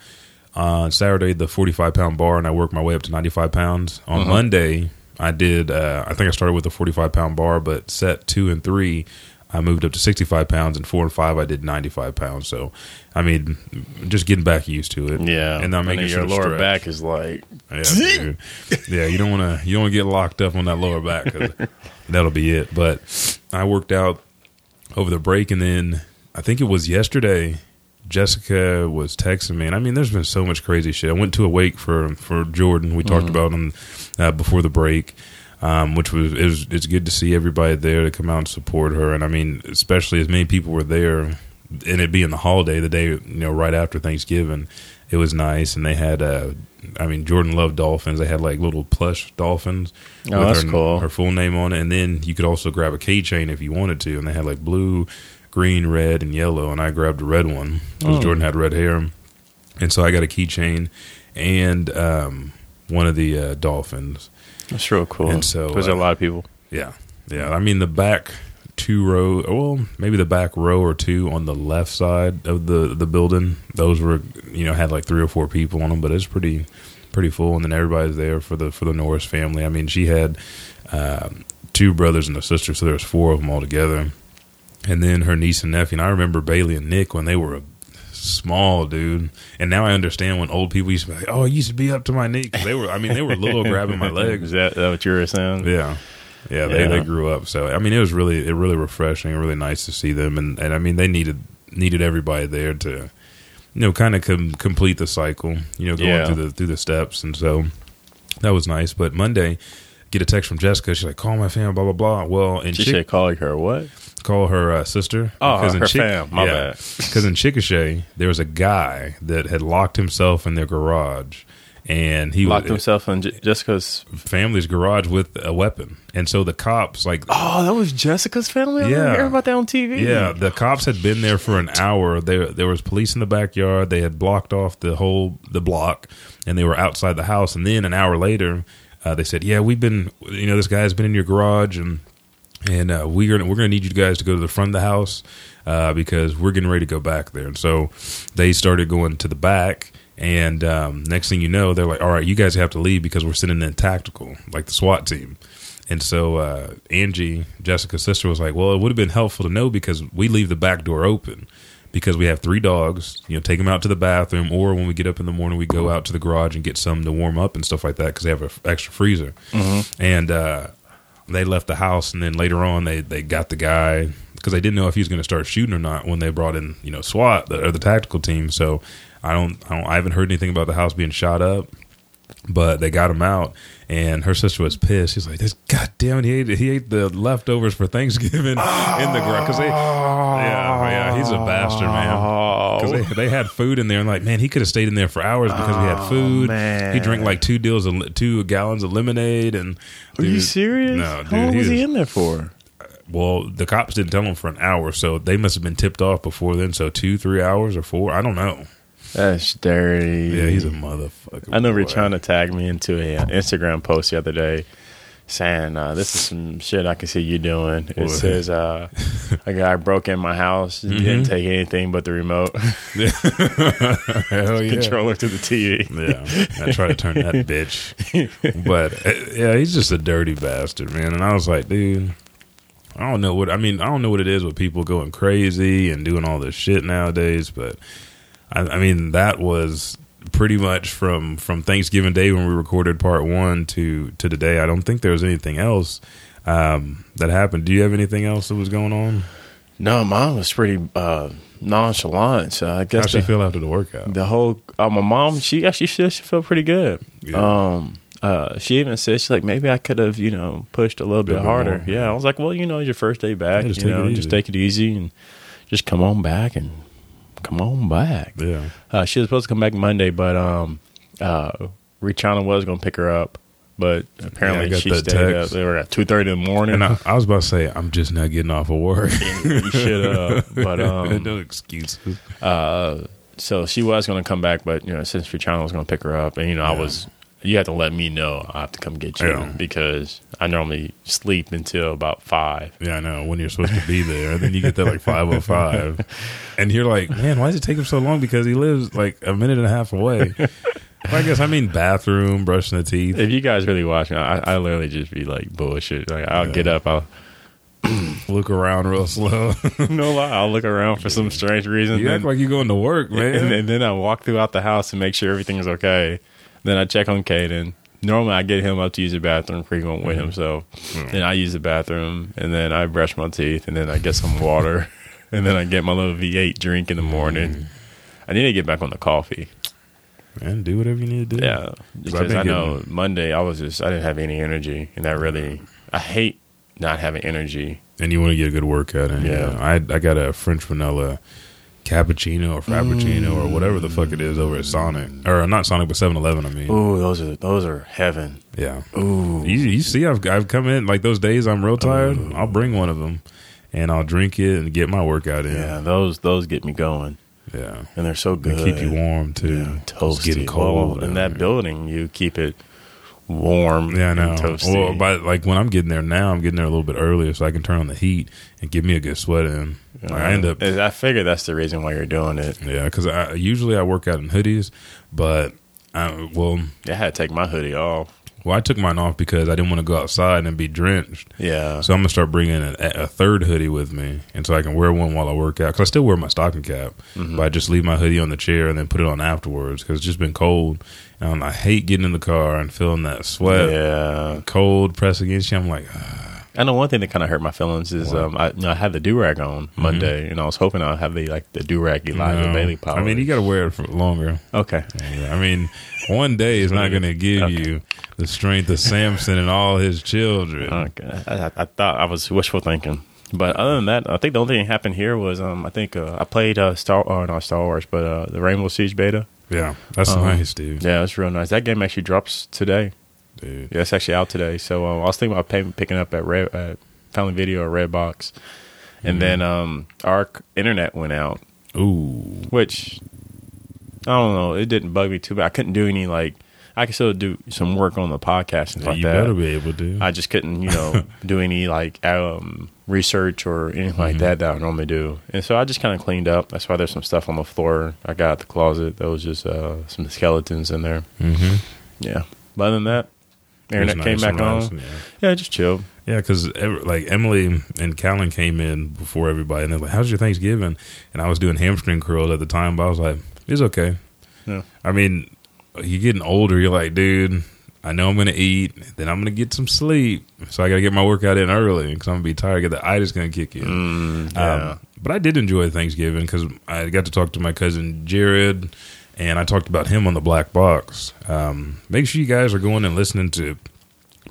uh, Saturday the forty five pound bar, and I worked my way up to ninety five pounds. On Uh-huh. Monday, I did. Uh, I think I started with a forty five pound bar, but set two and three. I moved up to 65 pounds, and four and five, I did 95 pounds. So, I mean, just getting back used to it. yeah, and I'm making your sure to lower stretch. back is like Yeah, yeah. You don't want to. You don't want to get locked up on that lower back. 'cause *laughs* that'll be it. But I worked out over the break, and then I think it was yesterday. Jessica was texting me, and I mean, there's been so much crazy shit. I went to a wake for for Jordan. We talked about him uh, before the break, um, which was it was it's good to see everybody there to come out and support her. And I mean, especially as many people were there, and it being the holiday, the day you know right after Thanksgiving, it was nice. And they had, uh, I mean, Jordan loved dolphins. They had like little plush dolphins. Oh, with that's her, cool. Her full name on it, and then you could also grab a keychain if you wanted to. And they had like blue, green, red, and yellow. And I grabbed a red one because Oh. Jordan had red hair, and so I got a keychain and um, one of the uh, dolphins. that's real cool. And so, there's a uh, lot of people. Yeah, yeah. I mean, the back two row, well, maybe the back row or two on the left side of the the building. Those were, you know, had like three or four people on them, but it's pretty pretty full. And then everybody's there for the for the Norris family. I mean, she had um, two brothers and a sister, so there was four of them all together. And then her niece and nephew. And I remember Bailey and Nick when they were a small dude. And now I understand when old people used to be like, "Oh, I used to be up to my knee." 'Cause they were. I mean, they were little, grabbing my *laughs* legs. Is that, that what you were saying? Yeah. Yeah, they, Yeah. they grew up. So I mean, it was really it really refreshing, really nice to see them, and, and I mean, they needed needed everybody there to, you know, kind of com- complete the cycle, you know, going Yeah. through the through the steps, and so that was nice. But Monday, get a text from Jessica. She's like, "Call my family," blah blah blah." Well, and She Chick- said calling her what? Call her uh, sister. Oh, Because in her fam. My bad. Because in Chickasha, there was a guy that had locked himself in their garage, and he Locked was, himself in J- Jessica's. family's garage with a weapon, and so the cops like Oh, that was Jessica's family. I Yeah. yeah, hear about that on TV. Yeah, the cops had been there for an hour. There, there was police in the backyard. They had blocked off the whole the block, and they were outside the house. And then an hour later, uh, they said, "Yeah, we've been. You know, this guy's been in your garage, and and uh, we're gonna, we're going to need you guys to go to the front of the house uh, because we're getting ready to go back there." And so they started going to the back. And um, next thing you know, they're like, "All right, you guys have to leave because we're sending in tactical, like the SWAT team." And so uh, Angie, Jessica's sister, was like, "Well, it would have been helpful to know because we leave the back door open because we have three dogs. You know, take them out to the bathroom, or when we get up in the morning, we go out to the garage and get some to warm up and stuff like that because they have an extra freezer." And uh, they left the house, and then later on, they they got the guy because they didn't know if he was going to start shooting or not when they brought in you know SWAT or the tactical team. So I don't, I don't I haven't heard anything about the house being shot up. But they got him out, and her sister was pissed. She's like, "This goddamn, he ate he ate the leftovers for Thanksgiving in the ground because they, yeah, yeah, he's a bastard, man. Because they, they had food in there, and like, man, he could have stayed in there for hours because we had oh, food. man. He drank like two deals of two gallons of lemonade, and Are you serious? No, How long he was he in there for? well, the cops didn't tell him for an hour, so they must have been tipped off before then. So two, three hours or four, I don't know. That's dirty. Yeah, he's a motherfucker. I know boy. you're trying to tag me into a uh, Instagram post the other day saying uh, this is some shit I can see you doing. It What? says uh, *laughs* a guy broke in my house, Mm-hmm. didn't take anything but the remote *laughs* Hell yeah. controller to the TV. Yeah, I try to turn that *laughs* bitch, but uh, yeah, he's just a dirty bastard, man. And I was like, dude, I don't know what I mean. I don't know what it is with people going crazy and doing all this shit nowadays, but I, I mean that was pretty much from from Thanksgiving Day when we recorded part one to to today. I don't think there was anything else um, that happened. Do you have anything else that was going on? No, mine was pretty uh, nonchalant. So I How guess she the, feel after the workout? the whole uh, my mom she actually she, she felt pretty good. Yeah. Um, uh, she even said she's like maybe I could have you know pushed a little bit bit harder. more. Yeah, I was like, well, you know, it's your first day back. Yeah, just you know, just take it easy and just come on back and come on back. yeah, Uh, she was supposed to come back Monday, but um, uh, Richana was going to pick her up, but Yeah, apparently got she stayed up. text. They were at two thirty in the morning. and I, I was about to say I'm just not getting off of work. *laughs* you should have, but um, *laughs* no excuses. uh, so she was going to come back, but you know, since Richana was going to pick her up, and you know, I was. You have to let me know I have to come get you Yeah. because I normally sleep until about five. Yeah, I know when you're supposed to be there, and then you get there like five oh five, and you're like, man, why does it take him so long? Because he lives like a minute and a half away. Well, I guess I mean bathroom, brushing the teeth. If you guys really watch me, I, I literally just be like bullshit. Like I'll Yeah. get up, I'll *clears throat* Look around real slow. *laughs* no lie, I'll look around for some strange reason. you act like you're going to work, man. and then I walk throughout the house and make sure everything's okay. Then I check on Caden. Normally, I get him up to use the bathroom frequent with mm-hmm. him, so mm-hmm. then I use the bathroom, and then I brush my teeth, and then I get some water, *laughs* and then I get my little V8 drink in the mm-hmm. morning. I need to get back on the coffee. And do whatever you need to do. Yeah, because I know getting- Monday I was just I didn't have any energy, and that really I hate not having energy. and you want to get a good workout in. Yeah. Yeah, I I got a French vanilla cappuccino or frappuccino or whatever the fuck it is over at Sonic or not Sonic but 7-Eleven. I mean, Ooh, those are those are heaven. yeah. Ooh, You, you see, I've I've come in like those days I'm real tired. I'll bring one of them, and I'll drink it and get my workout in. yeah, those those get me going, yeah. and they're so They good. keep you warm too. Yeah, It's getting cold in that building, you keep it warm. Yeah, I know. toasty. Well, but like when I'm getting there now, I'm getting there a little bit earlier so I can turn on the heat and give me a good sweat in. Like, I end up, I figure that's the reason why you're doing it. yeah, because I usually I work out in hoodies, but I, well, I had to take my hoodie off. well, I took mine off because I didn't want to go outside and be drenched. Yeah, So I'm gonna start bringing a, a third hoodie with me, and so I can wear one while I work out. Because I still wear my stocking cap, Mm-hmm. but I just leave my hoodie on the chair and then put it on afterwards because it's just been cold. And I hate getting in the car and feeling that sweat, yeah. cold press against you. I'm like, ah, I know one thing that kind of hurt my feelings is um, I, you know, I had the do rag on Monday, and I was hoping I'd have the like the do rag Elijah no. Bailey power. I mean, you got to wear it for longer. okay. Yeah, I mean, one day is not going to give Okay. you the strength of Samson and all his children. Okay, I, I, I thought I was wishful thinking, but other than that, I think the only thing that happened here was um, I think uh, I played uh, Star or not Star Wars, but uh, the Rainbow Siege beta. Yeah, that's Um, nice, dude. Yeah, that's real nice. That game actually drops today. dude. Yeah, it's actually out today. So uh, I was thinking about picking up at Red, uh, Family Video or Redbox, and Mm-hmm. then um, our internet went out, Ooh, which I don't know. It didn't bug me too bad. I couldn't do any like I could still do some work on the podcast and stuff you like that. better be able to. I just couldn't, you know, *laughs* do any like um, research or anything like Mm-hmm. that that I normally do. And so I just kind of cleaned up. That's why there's some stuff on the floor. I got out the closet. There was just uh, some skeletons in there. mm-hmm. Yeah. But other than that, internet came back on. Yeah. Yeah, just chilled. Yeah, because like Emily and Callan came in before everybody, and they're like, "How's your Thanksgiving?" And I was doing hamstring curls at the time, but I was like, "It's okay." Yeah. I mean, you're getting older. You're like, dude, I know I'm gonna eat, then I'm gonna get some sleep, so I gotta get my workout in early because I'm gonna be tired. Get the itis gonna kick in. Mm, yeah. Um, but I did enjoy Thanksgiving because I got to talk to my cousin Jared and I talked about him on the Black Box. Um, make sure you guys are going and listening to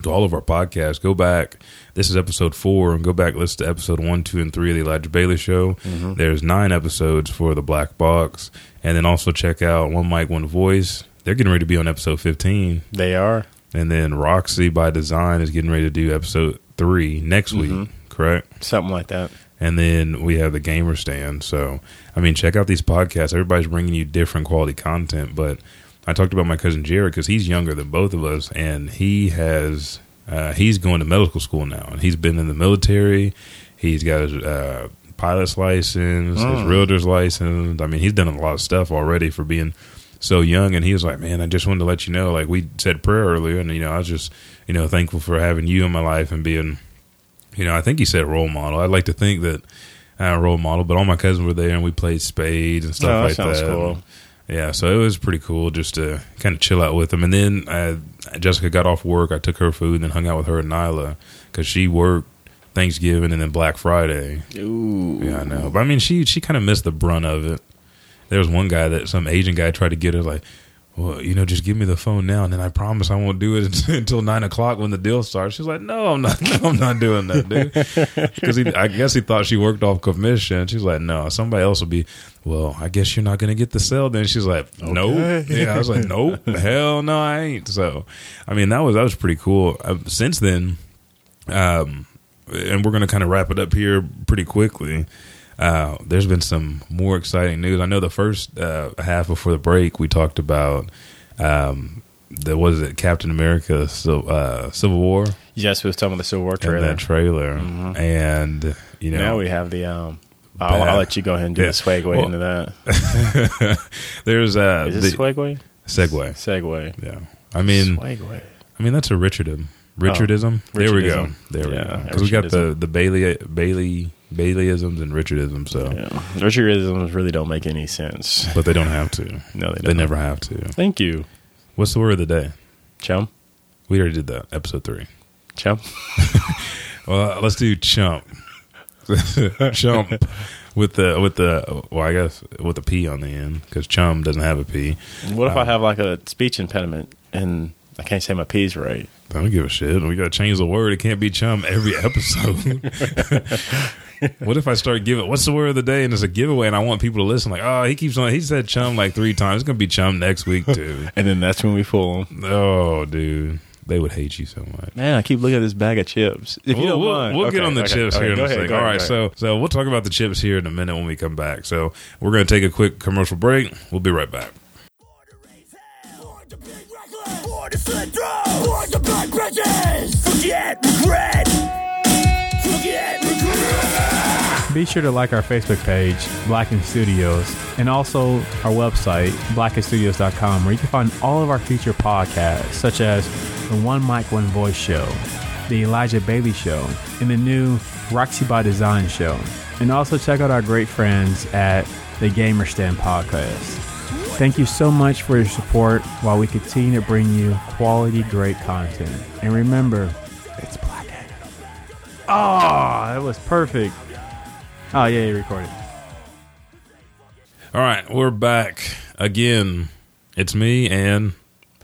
to all of our podcasts. Go back. This is episode four, and go back listen to episode one, two, and three of the Elijah Bailey Show. Mm-hmm. There's nine episodes for the Black Box, and then also check out One Mic, One Voice. They're getting ready to be on episode fifteen, They are. and then Roxy by Design is getting ready to do episode three next week. Mhm. Correct. Something like that. And then we have the gamer stand. So, I mean, check out these podcasts. Everybody's bringing you different quality content. But I talked about my cousin Jared because he's younger than both of us, and he has uh, he's going to medical school now, and he's been in the military. He's got his uh, pilot's license, his Mm. realtor's license. I mean, he's done a lot of stuff already for being so young. And he was like, "Man, I just wanted to let you know. Like we said prayer earlier, and you know, I was just you know thankful for having you in my life and being." you know, I think he said role model. I'd like to think that uh, role model, but all my cousins were there and we played spades and stuff Oh, that like that. cool. Yeah, so it was pretty cool just to kind of chill out with them. And then uh, Jessica got off work. I took her food and then hung out with her and Nyla because she worked Thanksgiving and then Black Friday. Ooh. Yeah, I know. But I mean, she she kind of missed the brunt of it. There was one guy that some Asian guy tried to get her like, well, you know, just give me the phone now, and then I promise I won't do it *laughs* until nine o'clock when the deal starts. She's like, no, I'm not, *laughs* no, I'm not doing that, dude. *laughs* Because I guess he thought she worked off commission. She's like, no, somebody else will be. Well, I guess you're not going to get the sale. Then she's like, nope. Okay. Yeah, I was like, nope, hell no, I ain't. So, I mean, that was that was pretty cool. Uh, since then, um, and we're going to kind of wrap it up here pretty quickly. Uh, there's been some more exciting news. I know the first uh, half before the break we talked about um, the what is it Captain America Civil, uh, Civil War Yes, we was talking about the Civil War and trailer. that trailer, and you know now we have the. um I'll, I'll let you go ahead and do Yeah. the swagway Well- into that. *laughs* there's uh, Is the this swagway? segue. Segway. Yeah, I mean, swagway. I mean that's a Richardism. Richardism. there we go. Richardism. There we go. Because we got the the Bailey Bailey Baileyisms and Richardisms. So, Yeah. Richardisms really don't make any sense. but they don't have to. *laughs* No, they They don't. never have to. Thank you, What's the word of the day? chum. We already did that. Episode three. Chum. *laughs* Well, let's do chump. *laughs* chump with the with the well, I guess with the p on the end because chum doesn't have a p. What if I Um, have like a speech impediment and I can't say my p's right? I don't give a shit. We got to change the word. It can't be chum every episode. What if I start giving? What's the word of the day? And it's a giveaway, and I want people to listen. Like, oh, he keeps on. He said chum like three times. It's gonna be chum next week too. And then that's when we fool them. oh, dude, they would hate you so much. Man, I keep looking at this bag of chips. If you we'll, don't we'll, mind. we'll Okay, get on the okay, chips okay, here in a ahead, second. go All ahead, right, go so so we'll talk about the chips here in a minute when we come back. So we're going to take a quick commercial break. We'll be right back. For the Be sure to like our Facebook page, Blackened Studios, and also our website, blackenedstudios.com, where you can find all of our future podcasts, such as the One Mic, One Voice Show, the Elijah Bailey Show, and the new Roxy by Design Show. And also check out our great friends at the Gamer Stand Podcast. Thank you so much for your support while we continue to bring you quality, great content. And remember, it's Black Oh, that was perfect. Oh, yeah, you recorded. All right, we're back again. It's me and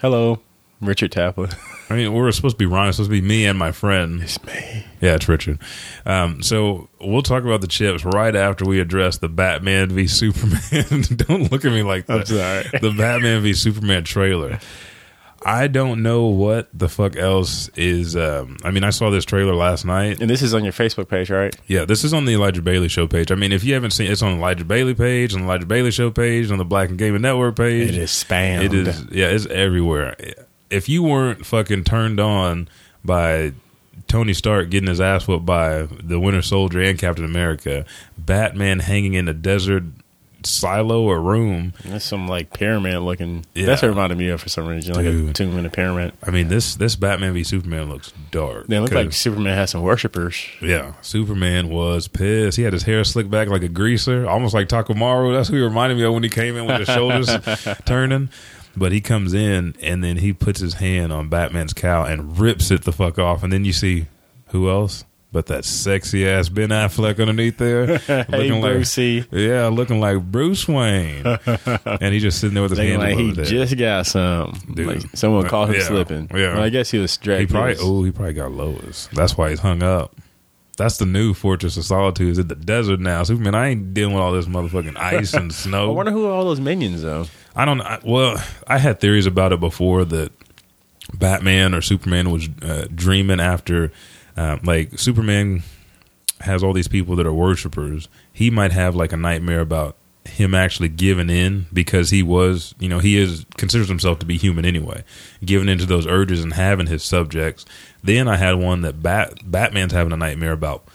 Hello, Richard Taplin. I mean we're supposed to be Ryan. It's supposed to be me and my friend. It's me. Yeah, it's Richard. Um, so we'll talk about the chips right after we address the Batman v Superman. *laughs* Don't look at me like that. I'm sorry. The Batman v Superman trailer. I don't know what the fuck else is. Um, I mean, I saw this trailer last night. And this is on your Facebook page, right? Yeah, this is on the Elijah Bailey Show page. I mean, if you haven't seen, it's on the Elijah Bailey page, on the Elijah Bailey Show page, on the Blackened Gaming Network page. It is spam. It is. Yeah, it's everywhere. If you weren't fucking turned on by Tony Stark getting his ass whooped by the Winter Soldier and Captain America, Batman hanging in a desert silo or room. That's some like pyramid looking. Yeah. That's what reminded me of for some reason, like a Dude. tomb in a pyramid. I mean, this this Batman v Superman looks dark. They look like Superman has some worshippers. Yeah, Superman was pissed. He had his hair slicked back like a greaser, almost like Takamaru. That's who he reminded me of when he came in with his shoulders *laughs* turning. But he comes in and then he puts his hand on Batman's cow and rips it the fuck off. And then you see who else? But that sexy ass Ben Affleck underneath there, *laughs* Hey, looking like Brucey. yeah, looking like Bruce Wayne, *laughs* and he's just sitting there with his Looking hands like he head. just got some. Dude. Like someone caught him Yeah. slipping. Yeah. Well, I guess he was straight. He probably oh he probably got Lois. That's why he's hung up. That's the new Fortress of Solitude. Is in the desert now. Superman, I ain't dealing with all this motherfucking ice and *laughs* snow. I wonder who are all those minions though. I don't. I, well, I had theories about it before that Batman or Superman was uh, dreaming after, um, like Superman has all these people that are worshipers. He might have like a nightmare about him actually giving in because he was, you know, he is considers himself to be human anyway, giving into those urges and having his subjects. Then I had one that Bat Batman's having a nightmare about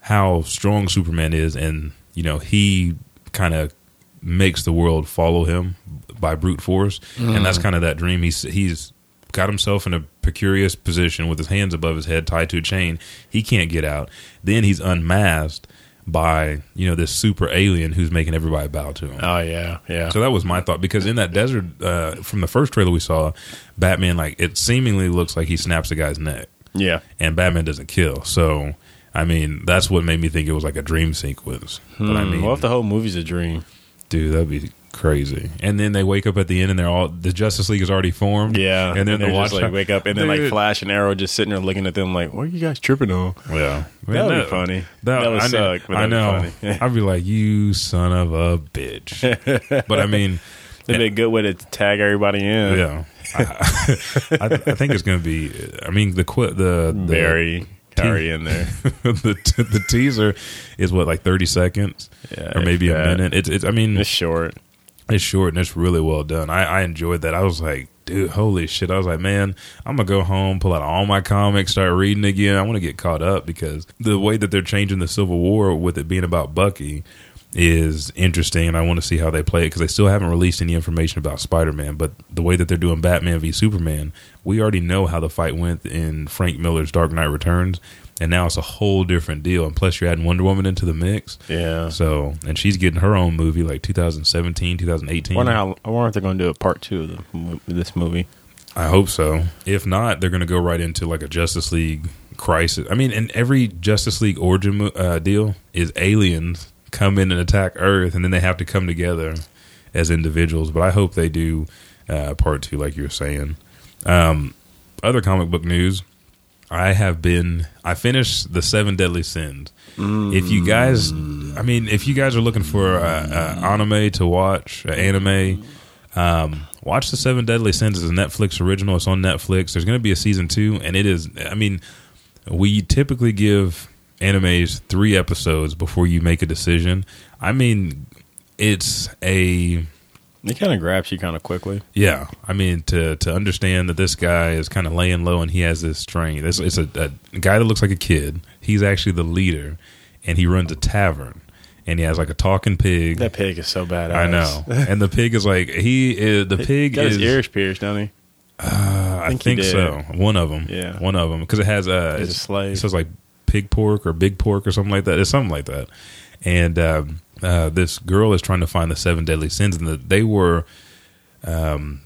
how strong Superman is, and you know he kind of makes the world follow him by brute force, and that's kind of that dream. He's he's got himself in a precarious position with his hands above his head, tied to a chain. He can't get out. Then he's unmasked by you know this super alien who's making everybody bow to him. Oh yeah, yeah. So that was my thought because in that desert, uh, from the first trailer we saw, Batman like it seemingly looks like he snaps the guy's neck, yeah. and Batman doesn't kill. So I mean, that's what made me think it was like a dream sequence. But I Hmm, mean, what if the whole movie's a dream? dude, that'd be crazy. And then they wake up at the end and they're all the Justice League is already formed. Yeah, and then they the watch just like wake up and then like Flash and Arrow just sitting there looking at them like, "What are you guys tripping on?" Yeah, That would be funny. That would I know, suck, but I know. funny. *laughs* I'd be like, you son of a bitch. *laughs* but I mean, It'd be a good way to tag everybody in. yeah, I, *laughs* I, I think it's going to be. I mean, the the, the Barry, in there. the the teaser is what like thirty seconds, Yeah, or maybe a minute. It's it's. I mean, It's short. It's short and it's really well done. I, I enjoyed that. I was like, dude, holy shit! I was like, man, I'm gonna go home, pull out all my comics, start reading again. I want to get caught up because the way that they're changing the Civil War with it being about Bucky is interesting, and I want to see how they play it because they still haven't released any information about Spider Man. But the way that they're doing Batman v Superman, we already know how the fight went in Frank Miller's Dark Knight Returns. And now it's a whole different deal. And plus, you're adding Wonder Woman into the mix. Yeah. So, and she's getting her own movie like 2017, 2018. I wonder, how, I wonder if they're going to do a part two of the, this movie. I hope so. If not, they're going to go right into like a Justice League crisis. I mean, in every Justice League origin uh, deal is aliens come in and attack Earth, and then they have to come together as individuals. But I hope they do uh, part two, like you were saying. Um, other comic book news. I have been. I finished the Seven Deadly Sins. If you guys, I mean, if you guys are looking for uh, anime to watch, anime, um, watch the Seven Deadly Sins. It's a Netflix original. It's on Netflix. There's going to be a season two, and it is. I mean, we typically give animes three episodes before you make a decision. I mean, it's a It kind of grabs you kind of quickly. yeah, I mean to to understand that this guy is kind of laying low and he has this strength. It's, it's a, a guy that looks like a kid. He's actually the leader, and he runs a tavern, and he has like a talking pig. That pig is so bad. I know, *laughs* and the pig is like he is. The pig Got is. his ears pierced, don't he? uh, I think he think, so. One of them. Yeah. one of them because it has uh, a it's- slave. It says like pig pork or big pork or something like that. It's something like that. And um, uh, this girl is trying to find the seven deadly sins, and the, they were, um,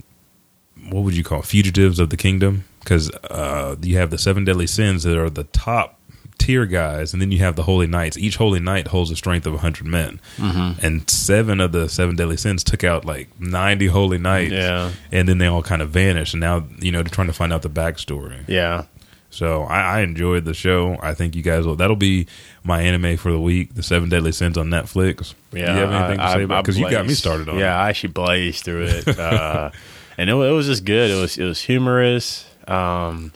what would you call it? fugitives of the kingdom? Because uh, you have the seven deadly sins that are the top tier guys, and then you have the holy knights. Each holy knight holds a strength of hundred men, Mm-hmm. and seven of the seven deadly sins took out like ninety holy knights. Yeah. and then they all kind of vanished, and now you know they're trying to find out the backstory. Yeah. So I, I enjoyed the show. I think you guys will. That'll be my anime for the week. The Seven Deadly Sins on Netflix. Yeah. Do you have anything I- to say I- about? Because you got me started on. Yeah, it. I actually blazed through it, uh, *laughs* and it, it was just good. It was it was humorous. Um,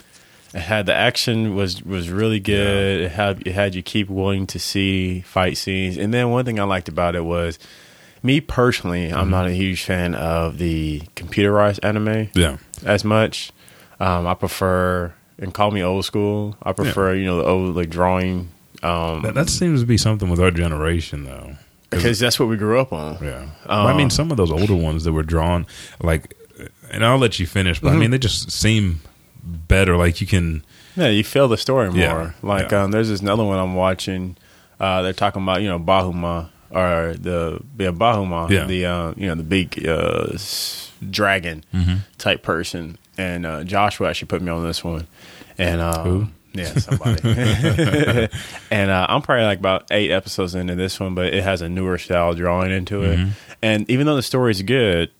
it had the action was was really good. It had it had you keep wanting to see fight scenes. And then one thing I liked about it was me personally. Mm-hmm. I'm not a huge fan of the computerized anime yeah. as much. Um, I prefer and call me old school. I prefer you know the old like drawing. Um, That, that seems to be something with our generation, though. because that's what we grew up on. Yeah. Well, I mean, some of those older ones that were drawn, like, and I'll let you finish, but I mean, they just seem better. Like you can. Yeah, you feel the story more. Yeah, Like yeah. um, there's this another one I'm watching. Uh, they're talking about you know Bahamut or the yeah Bahamut, Yeah. the uh, you know the big uh, dragon Mm-hmm. type person. And uh, Joshua actually put me on this one. And uh, Who? Yeah, somebody. *laughs* and uh, I'm probably like about eight episodes into this one, but it has a newer style drawing into it. Mm-hmm. And even though the story's good,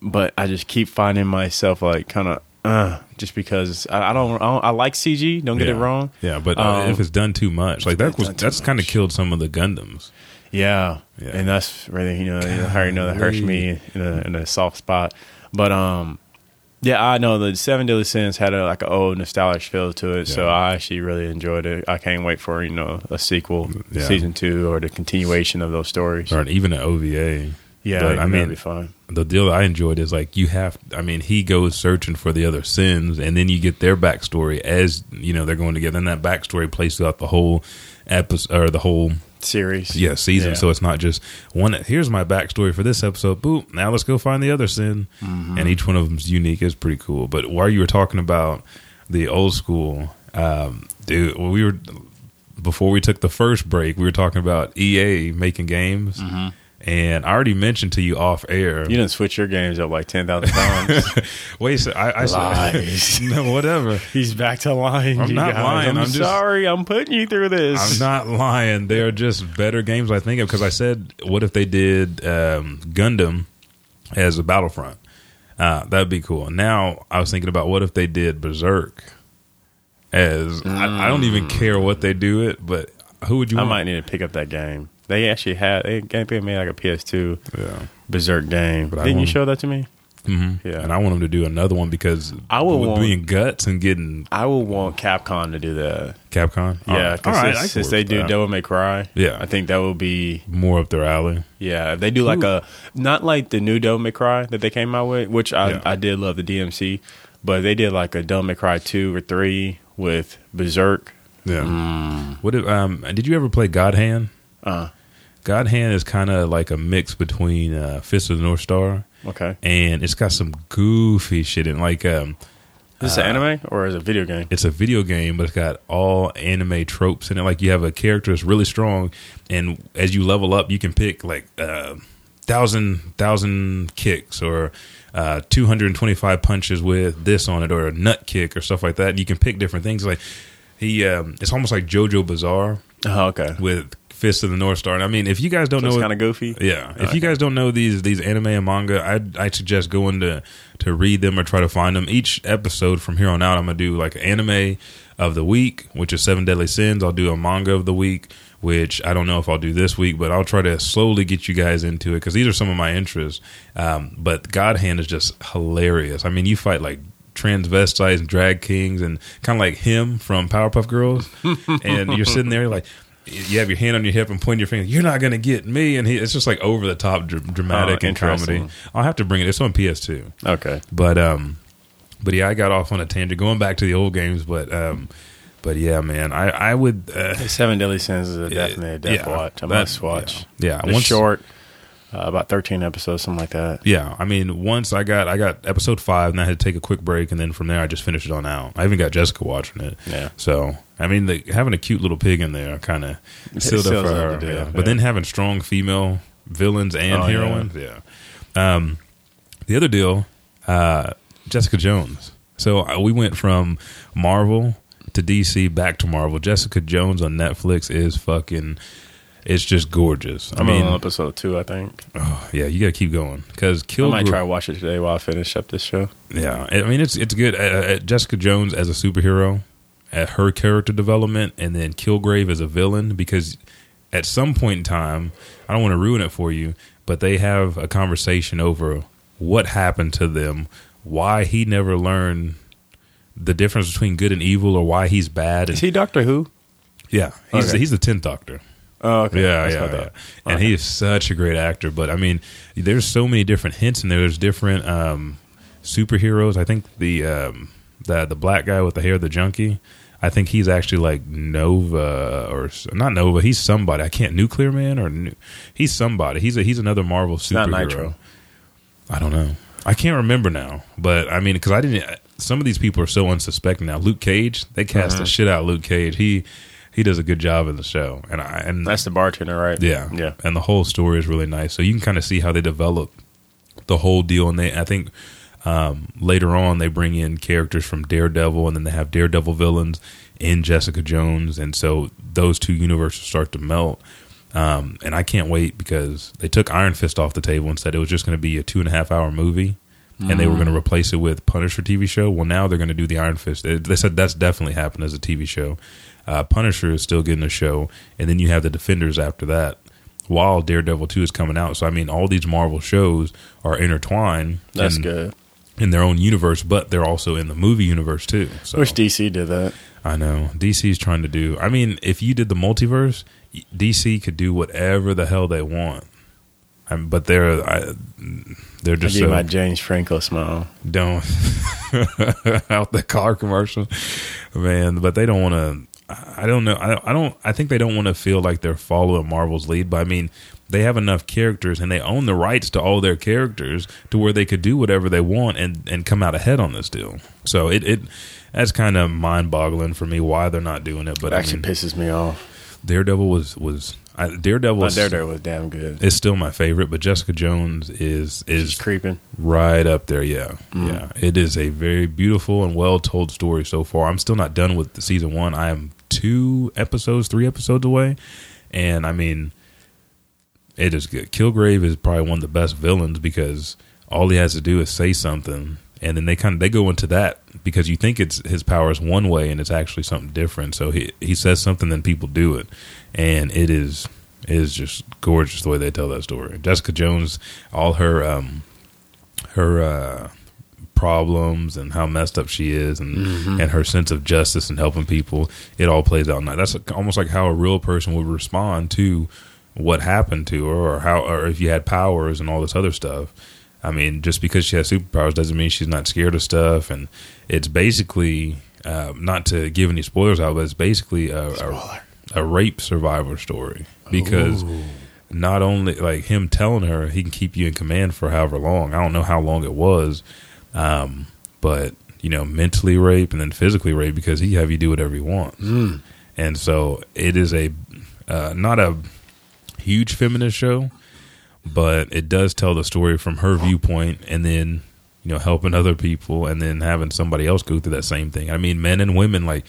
but I just keep finding myself like kind of uh, just because I, I, don't, I don't. I like CG. Don't get yeah. it wrong. Yeah, but uh, Um, if it's done too much, like that was that's kind of killed some of the Gundams. Yeah, Yeah. and that's really you know I already know that hurts me in a, in a soft spot. But um, yeah, I know the Seven Deadly Sins had a, like an old nostalgic feel to it, so I actually really enjoyed it. I can't wait for you know a sequel, Yeah. season two, or the continuation of those stories. or even an OVA. Yeah, but I mean, be fun. the deal that I enjoyed is like you have. I mean, he goes searching for the other sins, and then you get their backstory as you know they're going together, and that backstory plays throughout the whole episode or the whole Series, yeah season. Yeah. So it's not just one. Here's my backstory for this episode. Boop. Now let's go find the other sin, Mm-hmm. and each one of them's unique. It's pretty cool. But while you were talking about the old school, um, dude, well, we were before we took the first break. We were talking about EA making games. And I already mentioned to you off air. You didn't switch your games up like ten thousand *laughs* times. Wait, so I, I Lies. *laughs* no, whatever. He's back to lying. I'm not guys. lying, I'm, I'm just- sorry. I'm putting you through this. I'm not lying. They are just better games I think of because I said, what if they did um, Gundam as a Battlefront? Uh, that'd be cool. Now I was thinking about what if they did Berserk as I, I don't even care what they do it, but who would you? I want? might need to pick up that game. They actually had they they made like a PS2 Yeah. Berserk game. But Didn't you show that to me? hmm Yeah. And I want them to do another one because I would with want- being guts and getting I will want Capcom to do that. Capcom. Yeah, All right, since, since they do that. Devil May Cry, Yeah. I think that will be more up their alley. yeah. If they do like a not like the new Devil May Cry that they came out with, which I Yeah. I did love the DMC, but they did like a Devil May Cry two or three with Berserk. Yeah. Mm. What if, um did you ever play God Hand? Uh, God Hand is kind of like a mix between uh, Fist of the North Star okay. and it's got some goofy shit in like um Is this an anime or is it a video game? it's a video game but it's got all anime tropes in it like you have a character that's really strong and as you level up you can pick like uh thousand thousand kicks or uh 225 punches with this on it or a nut kick or stuff like that and you can pick different things like he um it's almost like jojo bizarre Oh, okay. with fist of the north star and i mean if you guys don't So know it's kind of goofy. yeah, if Okay. you guys don't know these these anime and manga, I I suggest going to to read them or try to find them. Each episode from here on out, I'm gonna do like an anime of the week, which is Seven Deadly Sins. I'll do a manga of the week, which I don't know if I'll do this week, but I'll try to slowly get you guys into it because these are some of my interests. Um, but God Hand is just hilarious. I mean, you fight like transvestites and drag kings and kind of like him from Powerpuff Girls, *laughs* and you're sitting there like you have your hand on your hip and pointing your finger. You're not going to get me, and he, it's just like over the top dr- dramatic Oh, and comedy. I'll have to bring it. It's on PS2, Okay. but um, but yeah, I got off on a tangent going back to the old games, but um, but yeah, man, I I would uh, Seven Deadly Sins is a definitely a death yeah, watch. A that- must watch. yeah, It's once- short, uh, about thirteen episodes, something like that. yeah. I mean, once I got I got episode five, and I had to take a quick break, and then from there I just finished it on out. I even got Jessica watching it. Yeah. So I mean, the, having a cute little pig in there kind of sealed up for her. deal, yeah. yeah. But then having strong female villains and Oh, heroines, yeah. Um, the other deal, uh, Jessica Jones. So uh, we went from Marvel to DC back to Marvel. Jessica Jones on Netflix is fucking. It's just gorgeous. I I'm mean, on episode two, I think. oh, yeah, you got to keep going because I might try to watch it today while I finish up this show. Yeah, I mean it's it's good. Uh, uh, Jessica Jones as a superhero, at her character development, and then Kilgrave as a villain. Because at some point in time, I don't want to ruin it for you, but they have a conversation over what happened to them, why he never learned the difference between good and evil, or why he's bad. And, Is he Doctor Who? yeah, he's Okay. he's the tenth Doctor. Oh, okay. Yeah, That's yeah, yeah. And Okay. he is such a great actor. But I mean, there's so many different hints in there. There's different um, superheroes. I think the um, the the black guy with the hair, the junkie. I think he's actually like Nova or not Nova. He's somebody. I can't Nuclear Man or he's somebody. He's a, he's another Marvel superhero. not Nitro. I don't know. I can't remember now. But I mean, because I didn't. Some of these people are so unsuspecting now. Luke Cage. They cast Mm-hmm. the shit out of Luke Cage. He he does a good job in the show. And I and That's the bartender, right? yeah, Yeah. And the whole story is really nice. So you can kind of see how they develop the whole deal. And they, I think, Um, later on, they bring in characters from Daredevil, and then they have Daredevil villains in Jessica Jones, and so those two universes start to melt. Um, and I can't wait because they took Iron Fist off the table and said it was just going to be a two and a half hour movie, and they were going to replace it with Punisher TV show. Well, now they're going to do the Iron Fist. They, they said that's definitely happened as a TV show. Uh, Punisher is still getting a show, and then you have the Defenders after that. While Daredevil two is coming out, so I mean, all these Marvel shows are intertwined. That's in, good. in their own universe, but they're also in the movie universe too. So Wish DC did that. I know DC's trying to do. I mean, if you did the multiverse, DC could do whatever the hell they want. Um, but they're I, they're I just give so my James Franco smile. don't *laughs* out the car commercial, man. But they don't want to. I don't know. I, I don't. I think they don't want to feel like they're following Marvel's lead. But I mean, they have enough characters and they own the rights to all their characters to where they could do whatever they want and and come out ahead on this deal. So it it that's kind of mind boggling for me why they're not doing it. But It I actually mean, pisses me off. Daredevil was was I, Daredevil was, Daredevil was damn good. It's still my favorite, but Jessica Jones is is It's creeping. right up there. Yeah, Mm. yeah. It is a very beautiful and well told story so far. I'm still not done with the season one. I am two episodes, three episodes away, and I mean, it is good. Kilgrave is probably one of the best villains because all he has to do is say something, and then they kind of they go into that because you think it's his power is one way and it's actually something different. So he he says something, then people do it, and it is it is just gorgeous the way they tell that story. Jessica Jones, all her um her uh problems and how messed up she is and and her sense of justice and helping people it all plays out nice that's almost like how a real person would respond to what happened to her or how or if you had powers and all this other stuff i mean just because she has superpowers doesn't mean she's not scared of stuff and it's basically uh, not to give any spoilers out but it's basically a, a, a rape survivor story because not only like him telling her he can keep you in command for however long. I don't know how long it was, um, but you know, mentally rape and then physically rape because he have you do whatever he wants. And so it is a uh, not a huge feminist show, but it does tell the story from her viewpoint, and then you know helping other people, and then having somebody else go through that same thing. I mean, men and women like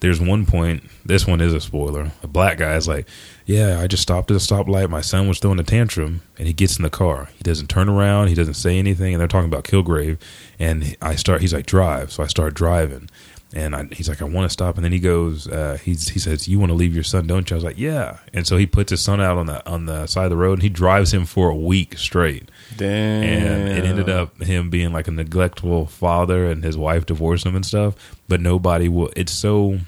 there's one point this one is a spoiler a black guy is like yeah i just stopped at a stoplight my son was throwing a tantrum and he gets in the car. He doesn't turn around he doesn't say anything and they're talking about kilgrave and i start he's like drive. So i start driving and I, he's like i want to stop and then he goes uh, he's, he says you want to leave your son don't you? I was like yeah. And so he puts his son out on the on the side of the road and he drives him for a week straight. Damn. and it ended up him being like a neglectful father and his wife divorced him and stuff but nobody will it's so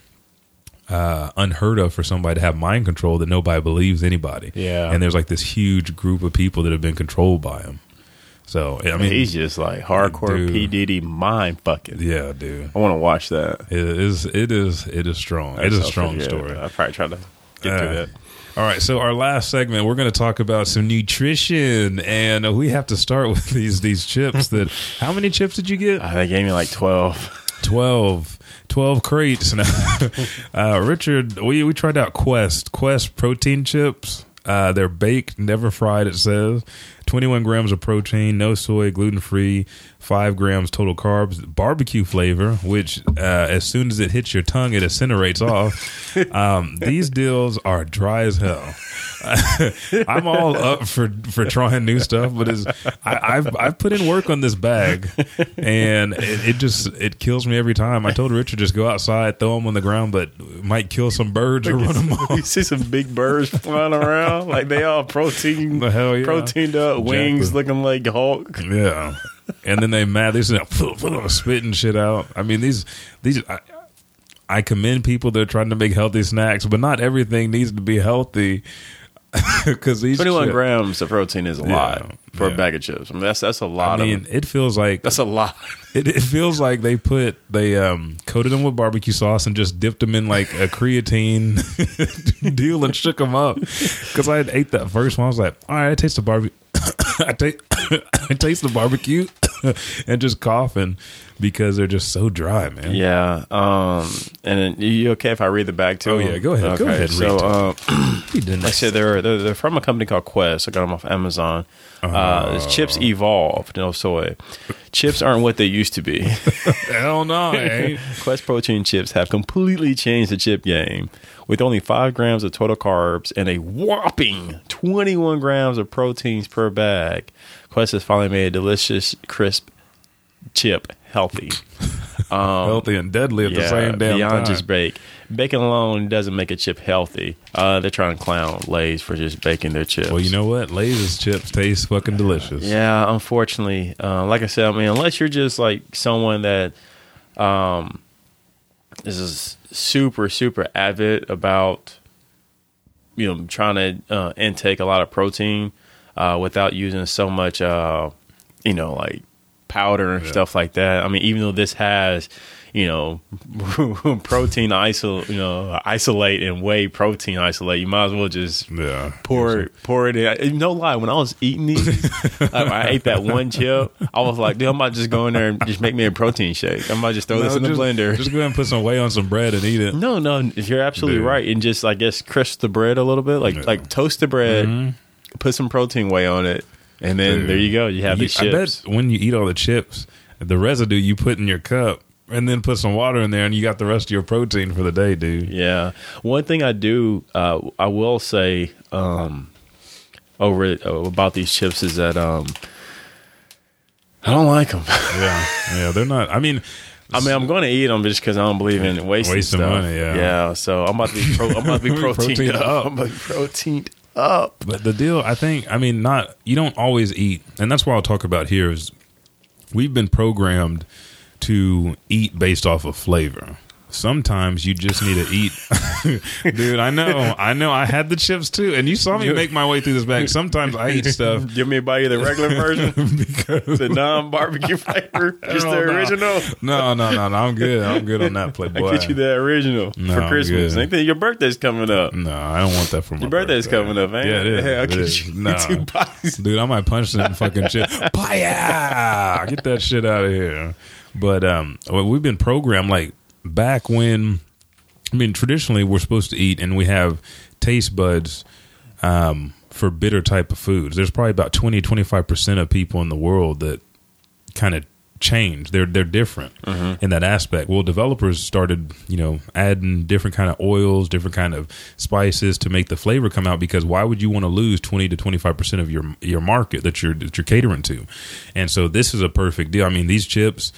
uh, unheard of for somebody to have mind control that nobody believes anybody. Yeah. and there's like this huge group of people that have been controlled by him so i mean he's just like hardcore Dude. P Diddy mind fucking. yeah dude I want to watch that. it is it is it is strong it is a strong story I probably try to get Uh, through that. All right, so our last segment, we're going to talk about some nutrition, and we have to start *laughs* with these these chips. That *laughs* how many chips did you get? Uh, they gave me like twelve. 12, 12 crates. *laughs* Now, uh, Richard, we we tried out Quest Quest protein chips. Uh, they're baked, never fried. It says twenty one grams of protein, no soy, gluten free, five grams total carbs, barbecue flavor. Which uh, as soon as it hits your tongue, it incinerates off. *laughs* Um, these deals are dry as hell. *laughs* I'm all up for for trying new stuff, but it's, I, I've I've put in work on this bag, and it, it just it kills me every time. I told Richard just go outside, throw them on the ground, but it might kill some birds or *laughs* run them you off. see some big birds flying around like they all protein, The hell yeah. proteined up, wings Exactly. looking like Hulk. Yeah, and then they mad. They just spitting shit out. I mean these these. I, I commend people that are trying to make healthy snacks, but not everything needs to be healthy. *laughs* Because these Twenty one chip- grams of protein is a Yeah, lot for yeah. a bag of chips. I mean, that's that's a lot I mean, of. it feels like That's a lot. It, it feels like they put they um coated them with barbecue sauce and just dipped them in like a creatine *laughs* deal and shook them up. Because I had ate that first one, I was like, all right, I taste the barbecue. *coughs* I taste *coughs* I taste the barbecue. *coughs* and just coughing because they're just so dry, man. Yeah. Um. And you okay if I read the back too? Oh, yeah, go ahead. Go ahead So, read um, like I said they're, they're they're from a company called Quest. I got them off Amazon. Uh, it's chips evolved, no soy. Chips aren't what they used to be. *laughs* Hell no, ain't. *laughs* Quest protein chips have completely changed the chip game. With only five grams of total carbs and a whopping 21 grams of proteins per bag, Quest has finally made a delicious, crisp chip healthy. *laughs* healthy and deadly at the same damn time. beyond time. just bake. Bacon alone doesn't make a chip healthy. Uh, they're trying to clown Lay's for just baking their chips. well, you know what? Lay's chips taste fucking delicious. Yeah, unfortunately, uh, like I said, I mean, unless you're just like someone that um, is super, super avid about, you know, trying to uh, intake a lot of protein uh, without using so much, uh, you know, like powder and stuff like that. I mean, even though this has, you know, *laughs* protein isolate, you know, isolate and whey protein isolate, you might as well just Yeah. pour it, pour it in. No lie, when I was eating these, *laughs* I, I ate that one chip. I was like, dude, I might just go in there and just make me a protein shake. I might just throw No, this in the blender. Just go ahead and put some whey on some bread and eat it. no, no, you're absolutely Dude. right. And just, I guess, crisp the bread a little bit, like like toast the bread, Mm-hmm. put some protein whey on it, and then Dude. there you go. You have You- these I chips. bet when you eat all the chips, the residue you put in your cup, and then put some water in there, and you got the rest of your protein for the day, dude. Yeah. One thing I do, uh, I will say um, over it, uh, about these chips is that um, I don't like them. Yeah, *laughs* yeah, they're not. I mean, I mean, I'm going to eat them just because I don't believe in wasting, Wasting stuff. money, yeah. Yeah. So I'm about to be, pro- I'm about to be *laughs* proteined Proteined up. up. I'm about to be proteined up. But the deal, I think, I mean, not you don't always eat, and that's what I'll talk about here. Is we've been programmed to eat based off of flavor. Sometimes you just need to eat, *laughs* dude. I know, I know. I had the chips too, and you saw me make my way through this bag. Sometimes I eat stuff *laughs* Give me a bite of the regular version, *laughs* because the non barbecue flavor, just the no. original. no, no, no, no. I'm good. I'm good on that, plate. I Playboy. get you the original No, for Christmas. good. Your birthday's coming up? No, I don't want that for my Your birthday's birthday. coming up, man. Yeah, it is. Hey, I'll It get is. you No. two boxes. Dude, I might punch some fucking shit. Paya! Get that shit out of here. But um, we've been programmed like back when. I mean, traditionally we're supposed to eat, and we have taste buds um, for bitter type of foods. There's probably about 20, 25 percent of people in the world that kind of change. They're they're different in that aspect. Well, developers started, you know, adding different kind of oils, different kind of spices to make the flavor come out. Because why would you want to lose twenty to twenty five percent of your your market that you're that you're catering to? And so this is a perfect deal. I mean, these chips.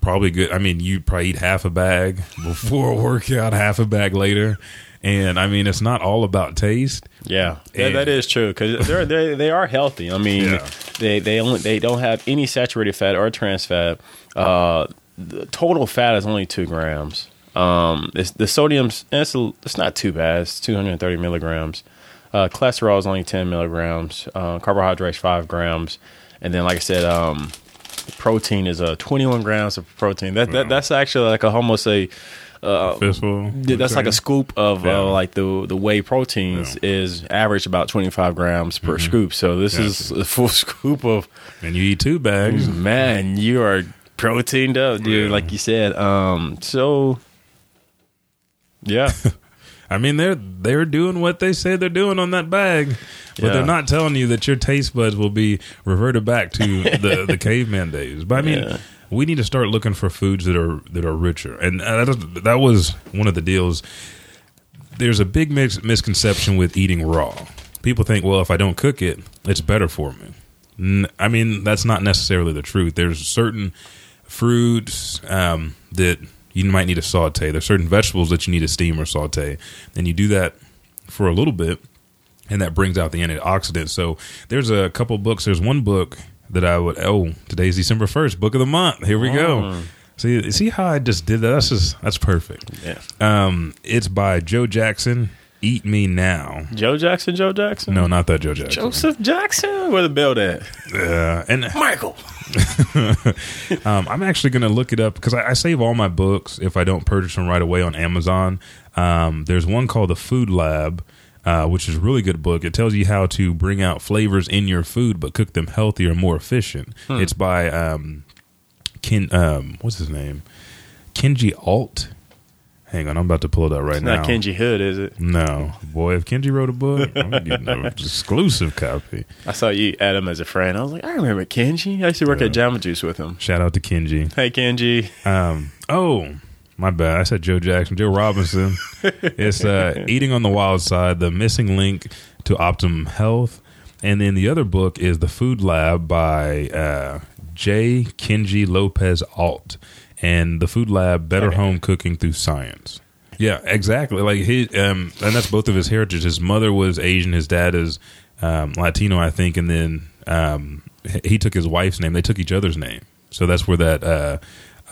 Probably good. I mean, you probably eat half a bag before a workout, half a bag later, and I mean, it's not all about taste. Yeah, that, is true because they're they they are healthy. I mean, Yeah. they they only they don't have any saturated fat or trans fat. Uh, the total fat is only two grams. Um, it's, the sodium's it's it's not too bad. It's two hundred and thirty milligrams. Uh, cholesterol is only ten milligrams. Uh, carbohydrates five grams, and then like I said, um, protein is uh, twenty one grams of protein. That, that that's actually like a almost a Fistful. yeah, that's like a scoop of Yeah. uh, like the the whey proteins is average about 25 grams per scoop. So this is a full *laughs* scoop of and you eat two bags. man, you are proteined up, dude. Yeah. Like you said. Um, so yeah, *laughs* I mean, they're they're doing what they say they're doing on that bag, but Yeah. they're not telling you that your taste buds will be reverted back to *laughs* the the caveman days. But I mean, Yeah. we need to start looking for foods that are that are richer, and that, that was one of the deals. There's a big mis- misconception with eating raw. People think, well, if I don't cook it, it's better for me. N- I mean, that's not necessarily the truth. There's certain fruits um, that you might need to saute. There's certain vegetables that you need to steam or saute, and you do that for a little bit, and that brings out the antioxidants. So there's a couple books. There's one book that I would. Oh, today's December first, book of the month. Here we go. See, see how I just did that? That's just that's perfect. yeah. Um, it's by Joe Jackson. Eat me now. Joe Jackson, Joe Jackson, No, not that Joe Jackson. Joseph Jackson. Where the belt at? Uh, and *laughs* Michael. *laughs* Um, I'm actually going to look it up because I, I save all my books if I don't purchase them right away on Amazon. Um, there's one called the Food Lab. uh, which is a really good book. It tells you how to bring out flavors in your food, but cook them healthier and more efficient. It's by um, Ken. Um, what's his name? Kenji Alt. Hang on, I'm about to pull it up right It's now. not Kenji Hood, is it? No, boy, if Kenji wrote a book, I'm *laughs* getting an exclusive copy. I saw you add him as a friend. I was like, I remember Kenji. I used to work at Jamba Juice with him. Shout out to Kenji. Hey, Kenji. Um, oh, my bad. I said Joe Jackson, Jo Robinson. *laughs* it's uh, Eating on the Wild Side, the missing link to optimum health. And then the other book is The Food Lab by uh, J. Kenji Lopez Alt. And The Food Lab, Better Home Cooking Through Science. Yeah, exactly. Like he, um, and that's both of his heritage. His mother was Asian. His dad is um, Latino, I think, and then um, he- took his wife's name. They took each other's name, so that's where that uh,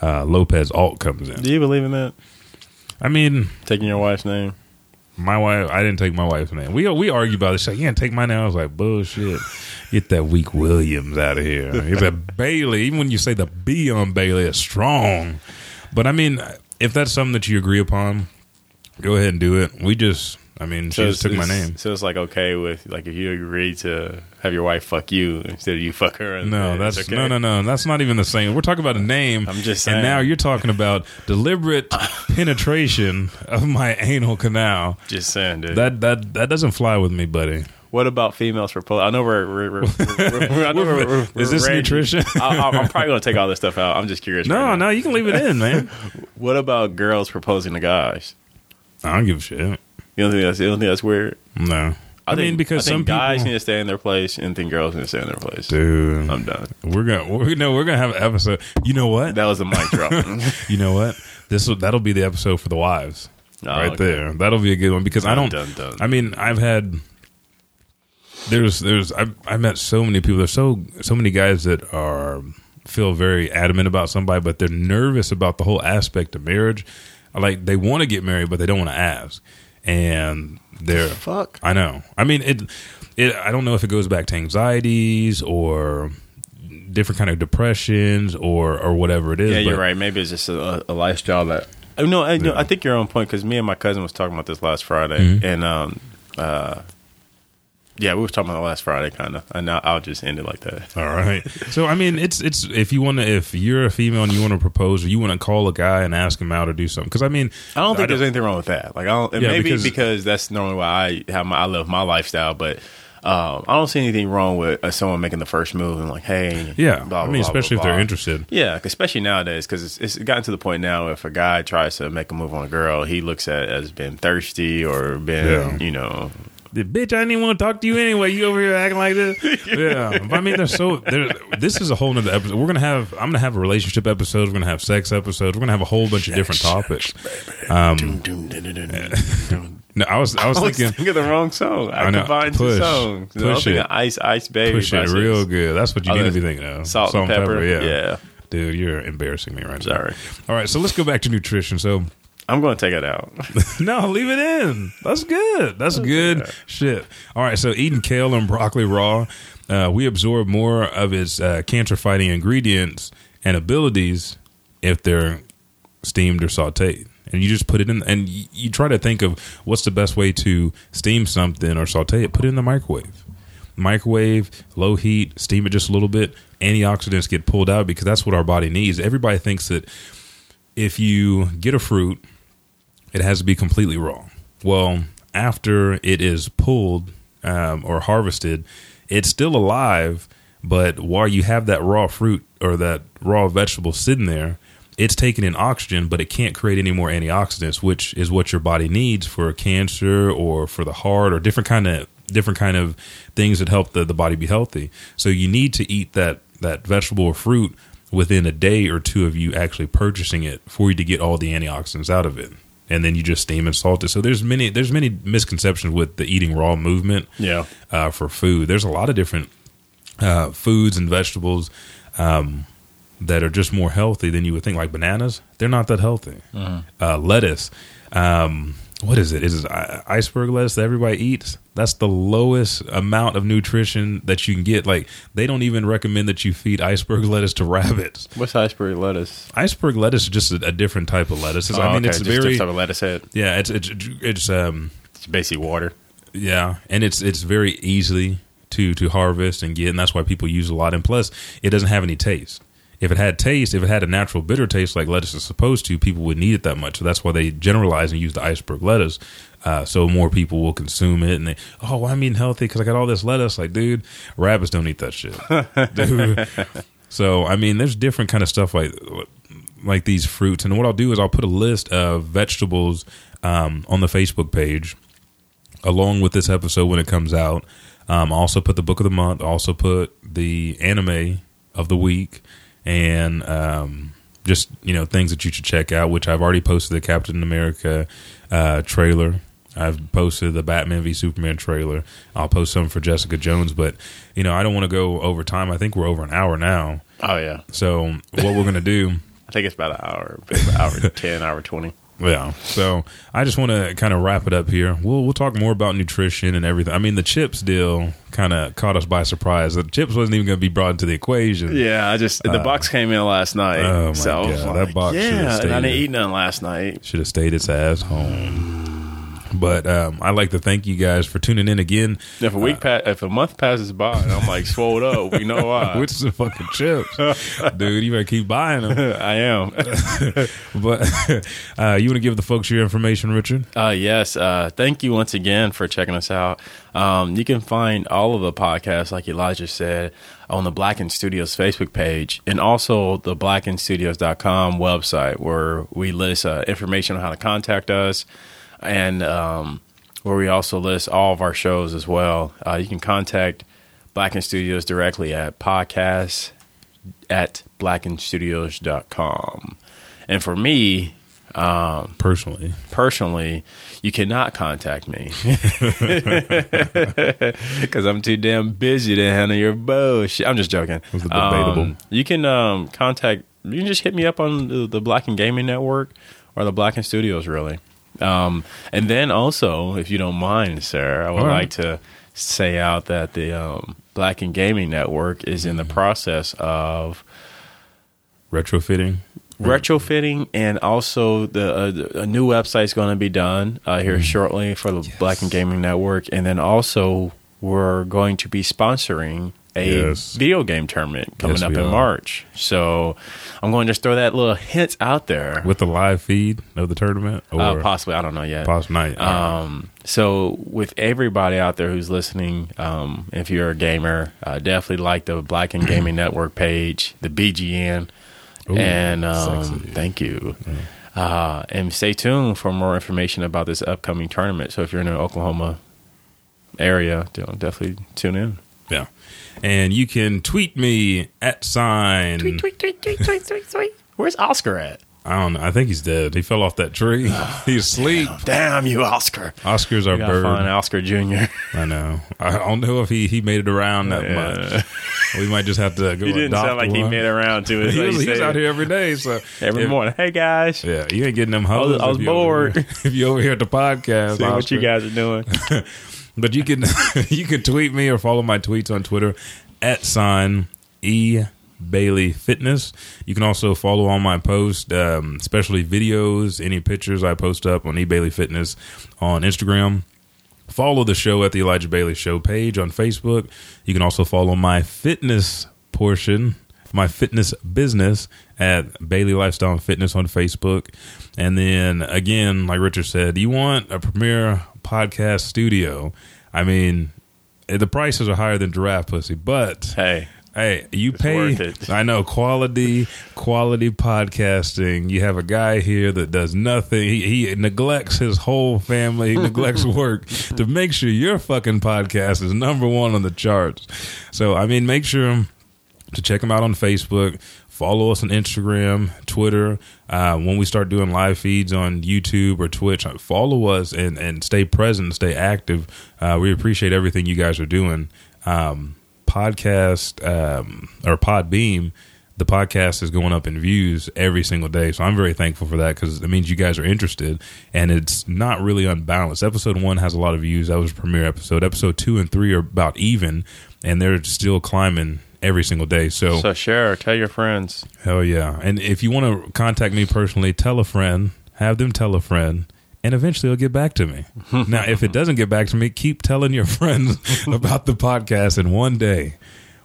uh, Lopez Alt comes in. Do you believe in that? I mean, Taking your wife's name? My wife. I didn't take my wife's name. We we argue about this. She's like, can't take my name. I was like, bullshit. Get that weak Williams out of here. Get that Bailey. Even when you say the B on Bailey, it's strong. But I mean, if that's something that you agree upon, go ahead and do it. We just, I mean, she just took my name. So it's like okay with like if you agree to have your wife fuck you instead of you fuck her. No, that's okay. no, no, no. That's not even the same. We're talking about a name. I'm just and now you're talking about deliberate *laughs* penetration of my anal canal. Just saying, dude. That that that doesn't fly with me, buddy. what about females for pull? I know we're. we're, we're, we're, I know we're, we're, *laughs* Is we're this ready. nutrition? I, I, I'm probably going to take all this stuff out. I'm just curious. No, right no, you can leave it in, man. *laughs* What about girls proposing to guys? I don't give a shit. You don't think that's you don't think that's weird? No, I, mean think- because I some guys people, need to stay in their place and think girls need to stay in their place. dude, I'm done. we're gonna we're no, we're gonna have an episode. You know what? That was a mic drop. *laughs* you know what? This will that'll be the episode for the wives. Oh, right okay. there. That'll be a good one because I don't. dun, dun. I mean, I've had. There's there's I've I met so many people. There's so so many guys that are feel very adamant about somebody, but they're nervous about the whole aspect of marriage. Like they want to get married, but they don't want to ask, and they're Fuck. I know. I mean it. It. I don't know if it goes back to anxieties or different kind of depressions or or whatever it is. Yeah, you're right. Maybe it's just a, a lifestyle that. Oh, no, I, no, I think you're on point because me and my cousin was talking about this last Friday, Mm-hmm. and um, uh, yeah, we were talking about last Friday, kind of, and I'll, I'll just end it like that. All right. So I mean, it's it's if you want to if you're a female and you want to propose or you want to call a guy and ask him out or do something because I mean I don't think there's anything wrong with that. Like, I don't, and Yeah, maybe because- because, that's normally why I have my I live my lifestyle, but. Um, I don't see anything wrong with uh, someone making the first move and like, hey, yeah blah, I mean blah, especially if they're interested Yeah, especially nowadays because it's, it's gotten to the point now if a guy tries to make a move on a girl, he looks at it as being thirsty or been, Yeah. you know, the bitch I didn't even want to talk to you anyway you over here acting like this *laughs* yeah but I mean there's so this is a whole nother episode we're gonna have I'm gonna have a relationship episode we're gonna have sex episodes we're gonna have a whole bunch of different topics um *laughs* no I was I was I was thinking thinking of the wrong song. I, I know. combined Push. two songs. Push it. Ice Ice Baby. push it real good that's what you Oh, need to be thinking of Salt-N-Pepa. yeah. yeah. dude you're embarrassing me right now Sorry. all right so let's go back to nutrition so I'm going to take it out. *laughs* No, leave it in. That's good. That's good shit. All right, so eating kale and broccoli raw, uh, we absorb more of its uh, cancer fighting ingredients and abilities if they're steamed or sauteed. And you just put it in, and you, you try to think of what's the best way to steam something or saute it. Put it in the microwave. Microwave, low heat, steam it just a little bit. Antioxidants get pulled out because that's what our body needs. Everybody thinks that if you get a fruit it has to be completely raw. Well, after it is pulled um, or harvested, it's still alive. But while you have that raw fruit or that raw vegetable sitting there, it's taking in oxygen, but it can't create any more antioxidants, which is what your body needs for cancer or for the heart or different kind of different kind of things that help the, the body be healthy. So you need to eat that that vegetable or fruit within a day or two of you actually purchasing it for you to get all the antioxidants out of it and then you just steam and salt it. So there's many there's many misconceptions with the eating raw movement Yeah. uh, for food. There's a lot of different uh, foods and vegetables um, that are just more healthy than you would think like bananas. They're not that healthy. Uh, lettuce um, what is it is it iceberg lettuce that everybody eats that's the lowest amount of nutrition that you can get like they don't even recommend that you feed iceberg lettuce to rabbits What's iceberg lettuce? iceberg lettuce is just a, a different type of lettuce It's- i Oh, mean okay, it's just very different type of lettuce head. yeah it's it's it's um It's basically water. Yeah, and it's it's very easily to to harvest and get, and that's why people use a lot. And plus, it doesn't have any taste. If it had taste, if it had a natural bitter taste like lettuce is supposed to, people would need it that much. So that's why they generalize and use the iceberg lettuce. Uh, so more people will consume it, and they, oh, well, I'm eating healthy because I got all this lettuce. Like, dude, rabbits don't eat that shit. *laughs* So I mean, there's different kind of stuff like like these fruits, and what I'll do is I'll put a list of vegetables um, on the Facebook page along with this episode when it comes out. Um, I also put the book of the month. I also put the anime of the week, and um, just you know things that you should check out. Which I've already posted the Captain America uh, trailer. I've posted the Batman v Superman trailer. I'll post some for Jessica Jones, but you know I don't want to go over time. I think we're over an hour now. Oh yeah, So what we're gonna do? *laughs* I think it's about an hour, about hour ten, hour twenty. Yeah. So I just want to kind of wrap it up here. We'll we'll talk more about nutrition and everything. I mean, the chips deal kind of caught us by surprise. The chips wasn't even going to be brought into the equation. Yeah, I just the uh, box came in last night. oh my so God, that like, box yeah, and I didn't eat none last night. Should have stayed its ass home. But um, I'd like to thank you guys for tuning in again. If a week, pa- if a month passes by and I'm like swole up, we know why. *laughs* Which is the fucking chips, dude? You better keep buying them. *laughs* I am. *laughs* But uh, you want to give the folks your information, Richard? Uh, yes. Uh, thank you once again for checking us out. Um, you can find all of the podcasts, like Elijah said, on the Blackened Studios Facebook page and also the blackenedstudios.com website where we list uh, information on how to contact us and um, where we also list all of our shows as well. Uh, you can contact Blackened Studios directly at podcast at blackenedstudios.com. And for me, Personally, personally, you cannot contact me *laughs* *laughs* because I'm too damn busy to handle your bullshit. I'm just joking. Um, you can um, contact. You can just hit me up on the, the Blackened Gaming Network or the Blackened Studios, really. Um, and then also, if you don't mind, sir, I would All right. like to say out that the um, Blackened Gaming Network is in the process of retrofitting. retrofitting and also the uh, a new website is going to be done uh, here shortly for the Blackened Gaming Network, and then also we're going to be sponsoring a Yes. video game tournament coming Yes, up in are. March. So I'm going to just throw that little hint out there. with the live feed of the tournament, or Uh, possibly, I don't know yet. poss- night. Um, so with everybody out there who's listening, um, if you're a gamer, uh, definitely like the Blackened Gaming *clears throat* Network page, the BGN, Ooh, and um, thank you. Uh, and stay tuned for more information about this upcoming tournament. So if you're in the Oklahoma area, definitely tune in. yeah, and you can tweet me at sign. tweet, tweet, tweet, tweet, tweet, tweet. *laughs* Where's Oscar at? I don't know. I think he's dead. He fell off that tree. Oh, *laughs* he's asleep. Damn you, Oscar! Oscar's our We gotta bird. find Oscar Jr. *laughs* I know. I don't know if he, he made it around that much. We might just have to go. He didn't sound like he made it around to it. He was, he he's out here every day. So every if- morning. Hey guys, Yeah, you ain't getting them hoes. was- I was if over bored. here- If you over here at the podcast, see what you guys are doing. But you can *laughs* you can tweet me or follow my tweets on Twitter at sign e Bailey Fitness. You can also follow all my posts, um, especially videos, any pictures I post up on e Bailey Fitness on Instagram. Follow the show at the Elijah Bailey Show page on Facebook. You can also follow my fitness portion, my fitness business at Bailey Lifestyle Fitness on Facebook. And then again, like Richard said, you want a premier podcast studio. I mean, the prices are higher than giraffe pussy, but Hey, Hey, you pay. I know quality, quality podcasting. You have a guy here that does nothing. He, he neglects his whole family. He neglects *laughs* work to make sure your fucking podcast is number one on the charts. So, I mean, make sure to check him out on Facebook. Follow us on Instagram, Twitter. Uh, when we start doing live feeds on YouTube or Twitch, uh, follow us and, and stay present, stay active. Uh, we appreciate everything you guys are doing. Um, podcast um, or Podbean, the podcast is going up in views every single day. So I'm very thankful for that because it means you guys are interested and it's not really unbalanced. Episode one has a lot of views. That was a premiere episode. Episode two and three are about even and they're still climbing every single day. So, so share, tell your friends. hell yeah. And if you want to contact me personally, tell a friend, have them tell a friend. and eventually it'll get back to me. *laughs* now, if it doesn't get back to me, keep telling your *laughs* friends *laughs* about the podcast, and one day,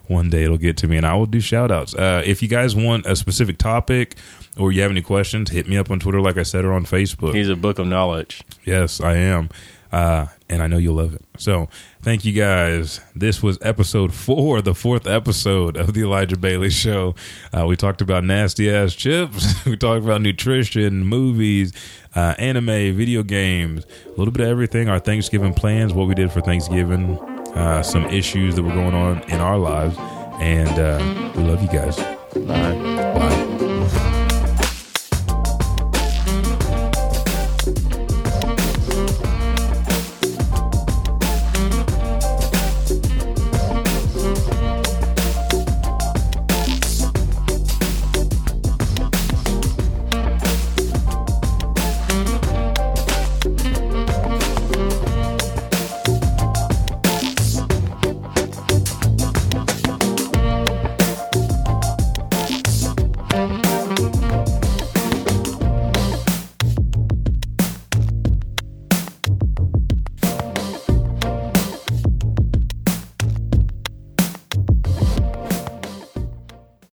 one day it'll get to me, and I will do shout outs. Uh, if you guys want a specific topic or you have any questions, hit me up on Twitter, like I said, or on Facebook. He's a book of knowledge. Yes, I am. Uh, and I know you'll love it. So, thank you guys. This was episode four, the fourth episode of the Elijah Bailey Show. Uh, we talked about nasty ass chips. *laughs* we talked about nutrition, movies, uh, anime, video games, a little bit of everything. Our Thanksgiving plans, what we did for Thanksgiving, uh, some issues that were going on in our lives, and uh, we love you guys. Bye. Bye.